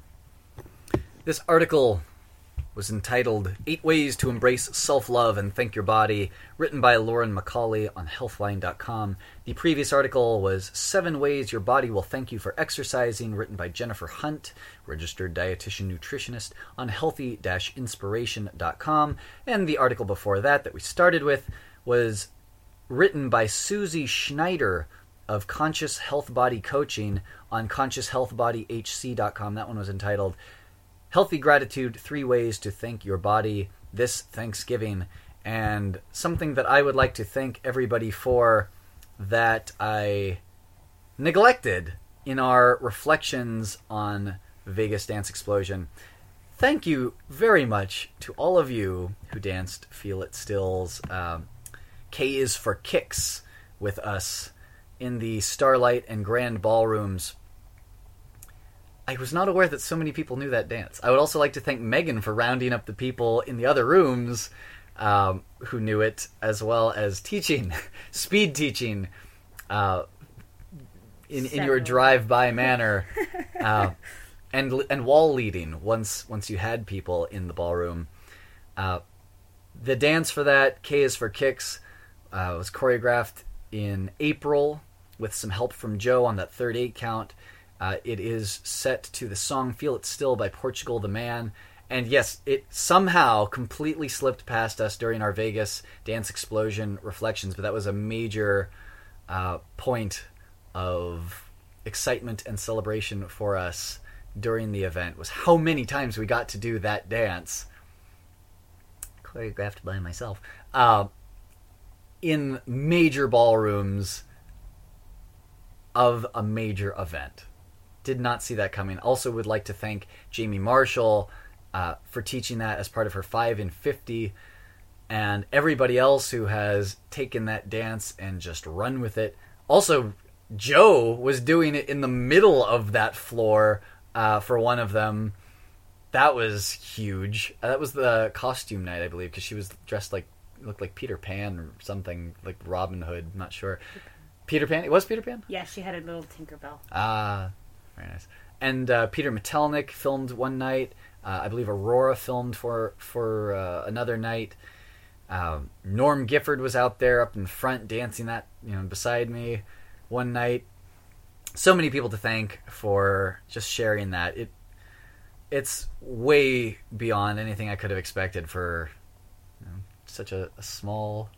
This article was entitled Eight Ways to Embrace Self Love and Thank Your Body, written by Lauren McCauley on healthline.com. The previous article was Seven Ways Your Body Will Thank You for Exercising, written by Jennifer Hunt, registered dietitian nutritionist on healthy inspiration.com. And the article before that, that we started with, was written by Susie Schneider of Conscious Health Body Coaching on conscioushealthbodyhc.com. That one was entitled Healthy Gratitude Three Ways to Thank Your Body This Thanksgiving. And something that I would like to thank everybody for that I neglected in our reflections on Vegas Dance Explosion. Thank you very much to all of you who danced Feel It Still's um, K is for Kicks with us in the Starlight and Grand Ballrooms. I was not aware that so many people knew that dance. I would also like to thank Megan for rounding up the people in the other rooms um, who knew it, as well as teaching, [laughs] speed teaching, uh, in in your drive-by [laughs] manner, uh, and and wall leading once once you had people in the ballroom. Uh, the dance for that K is for kicks uh, was choreographed in April with some help from Joe on that third eight count. Uh, it is set to the song "Feel It Still" by Portugal the Man. And yes, it somehow completely slipped past us during our Vegas dance explosion reflections, but that was a major uh, point of excitement and celebration for us during the event. Was how many times we got to do that dance, choreographed by myself, uh, in major ballrooms of a major event. Did not see that coming. Also, would like to thank Jamie Marshall uh, for teaching that as part of her 5 in 50, and everybody else who has taken that dance and just run with it. Also, Joe was doing it in the middle of that floor uh, for one of them. That was huge. Uh, that was the costume night, I believe, because she was dressed like looked like Peter Pan or something like Robin Hood. I'm not sure. Peter Pan. It was Peter Pan. Yeah, she had a little Tinkerbell. Ah, very nice. And uh, Peter Metelnick filmed one night. Uh, I believe Aurora filmed for for uh, another night. Um, Norm Gifford was out there up in front dancing that you know beside me one night. So many people to thank for just sharing that. It it's way beyond anything I could have expected for you know, such a, a small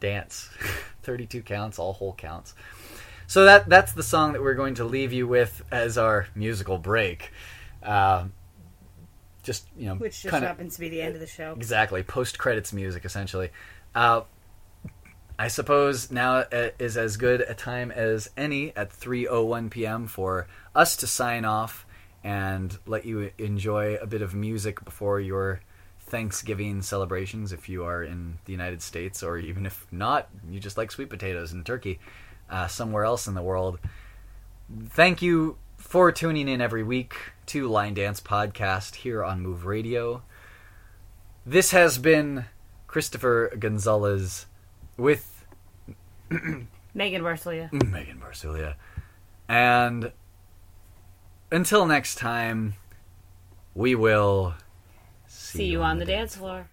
dance. [laughs] 32 counts, all whole counts. So that that's the song that we're going to leave you with as our musical break. Uh, just you know, Which just kinda- happens to be the end of the show. Exactly, post credits music essentially. Uh, I suppose now uh, is as good a time as any at 3:01 p.m. for us to sign off and let you enjoy a bit of music before your Thanksgiving celebrations if you are in the United States or even if not, you just like sweet potatoes and turkey uh, somewhere else in the world. Thank you for tuning in every week to Line Dance Podcast here on Move Radio. This has been Christopher Gonzalez with [clears throat] Megan Barcelia. [clears throat] Megan Barcelia. And until next time, we will See you on the dance floor.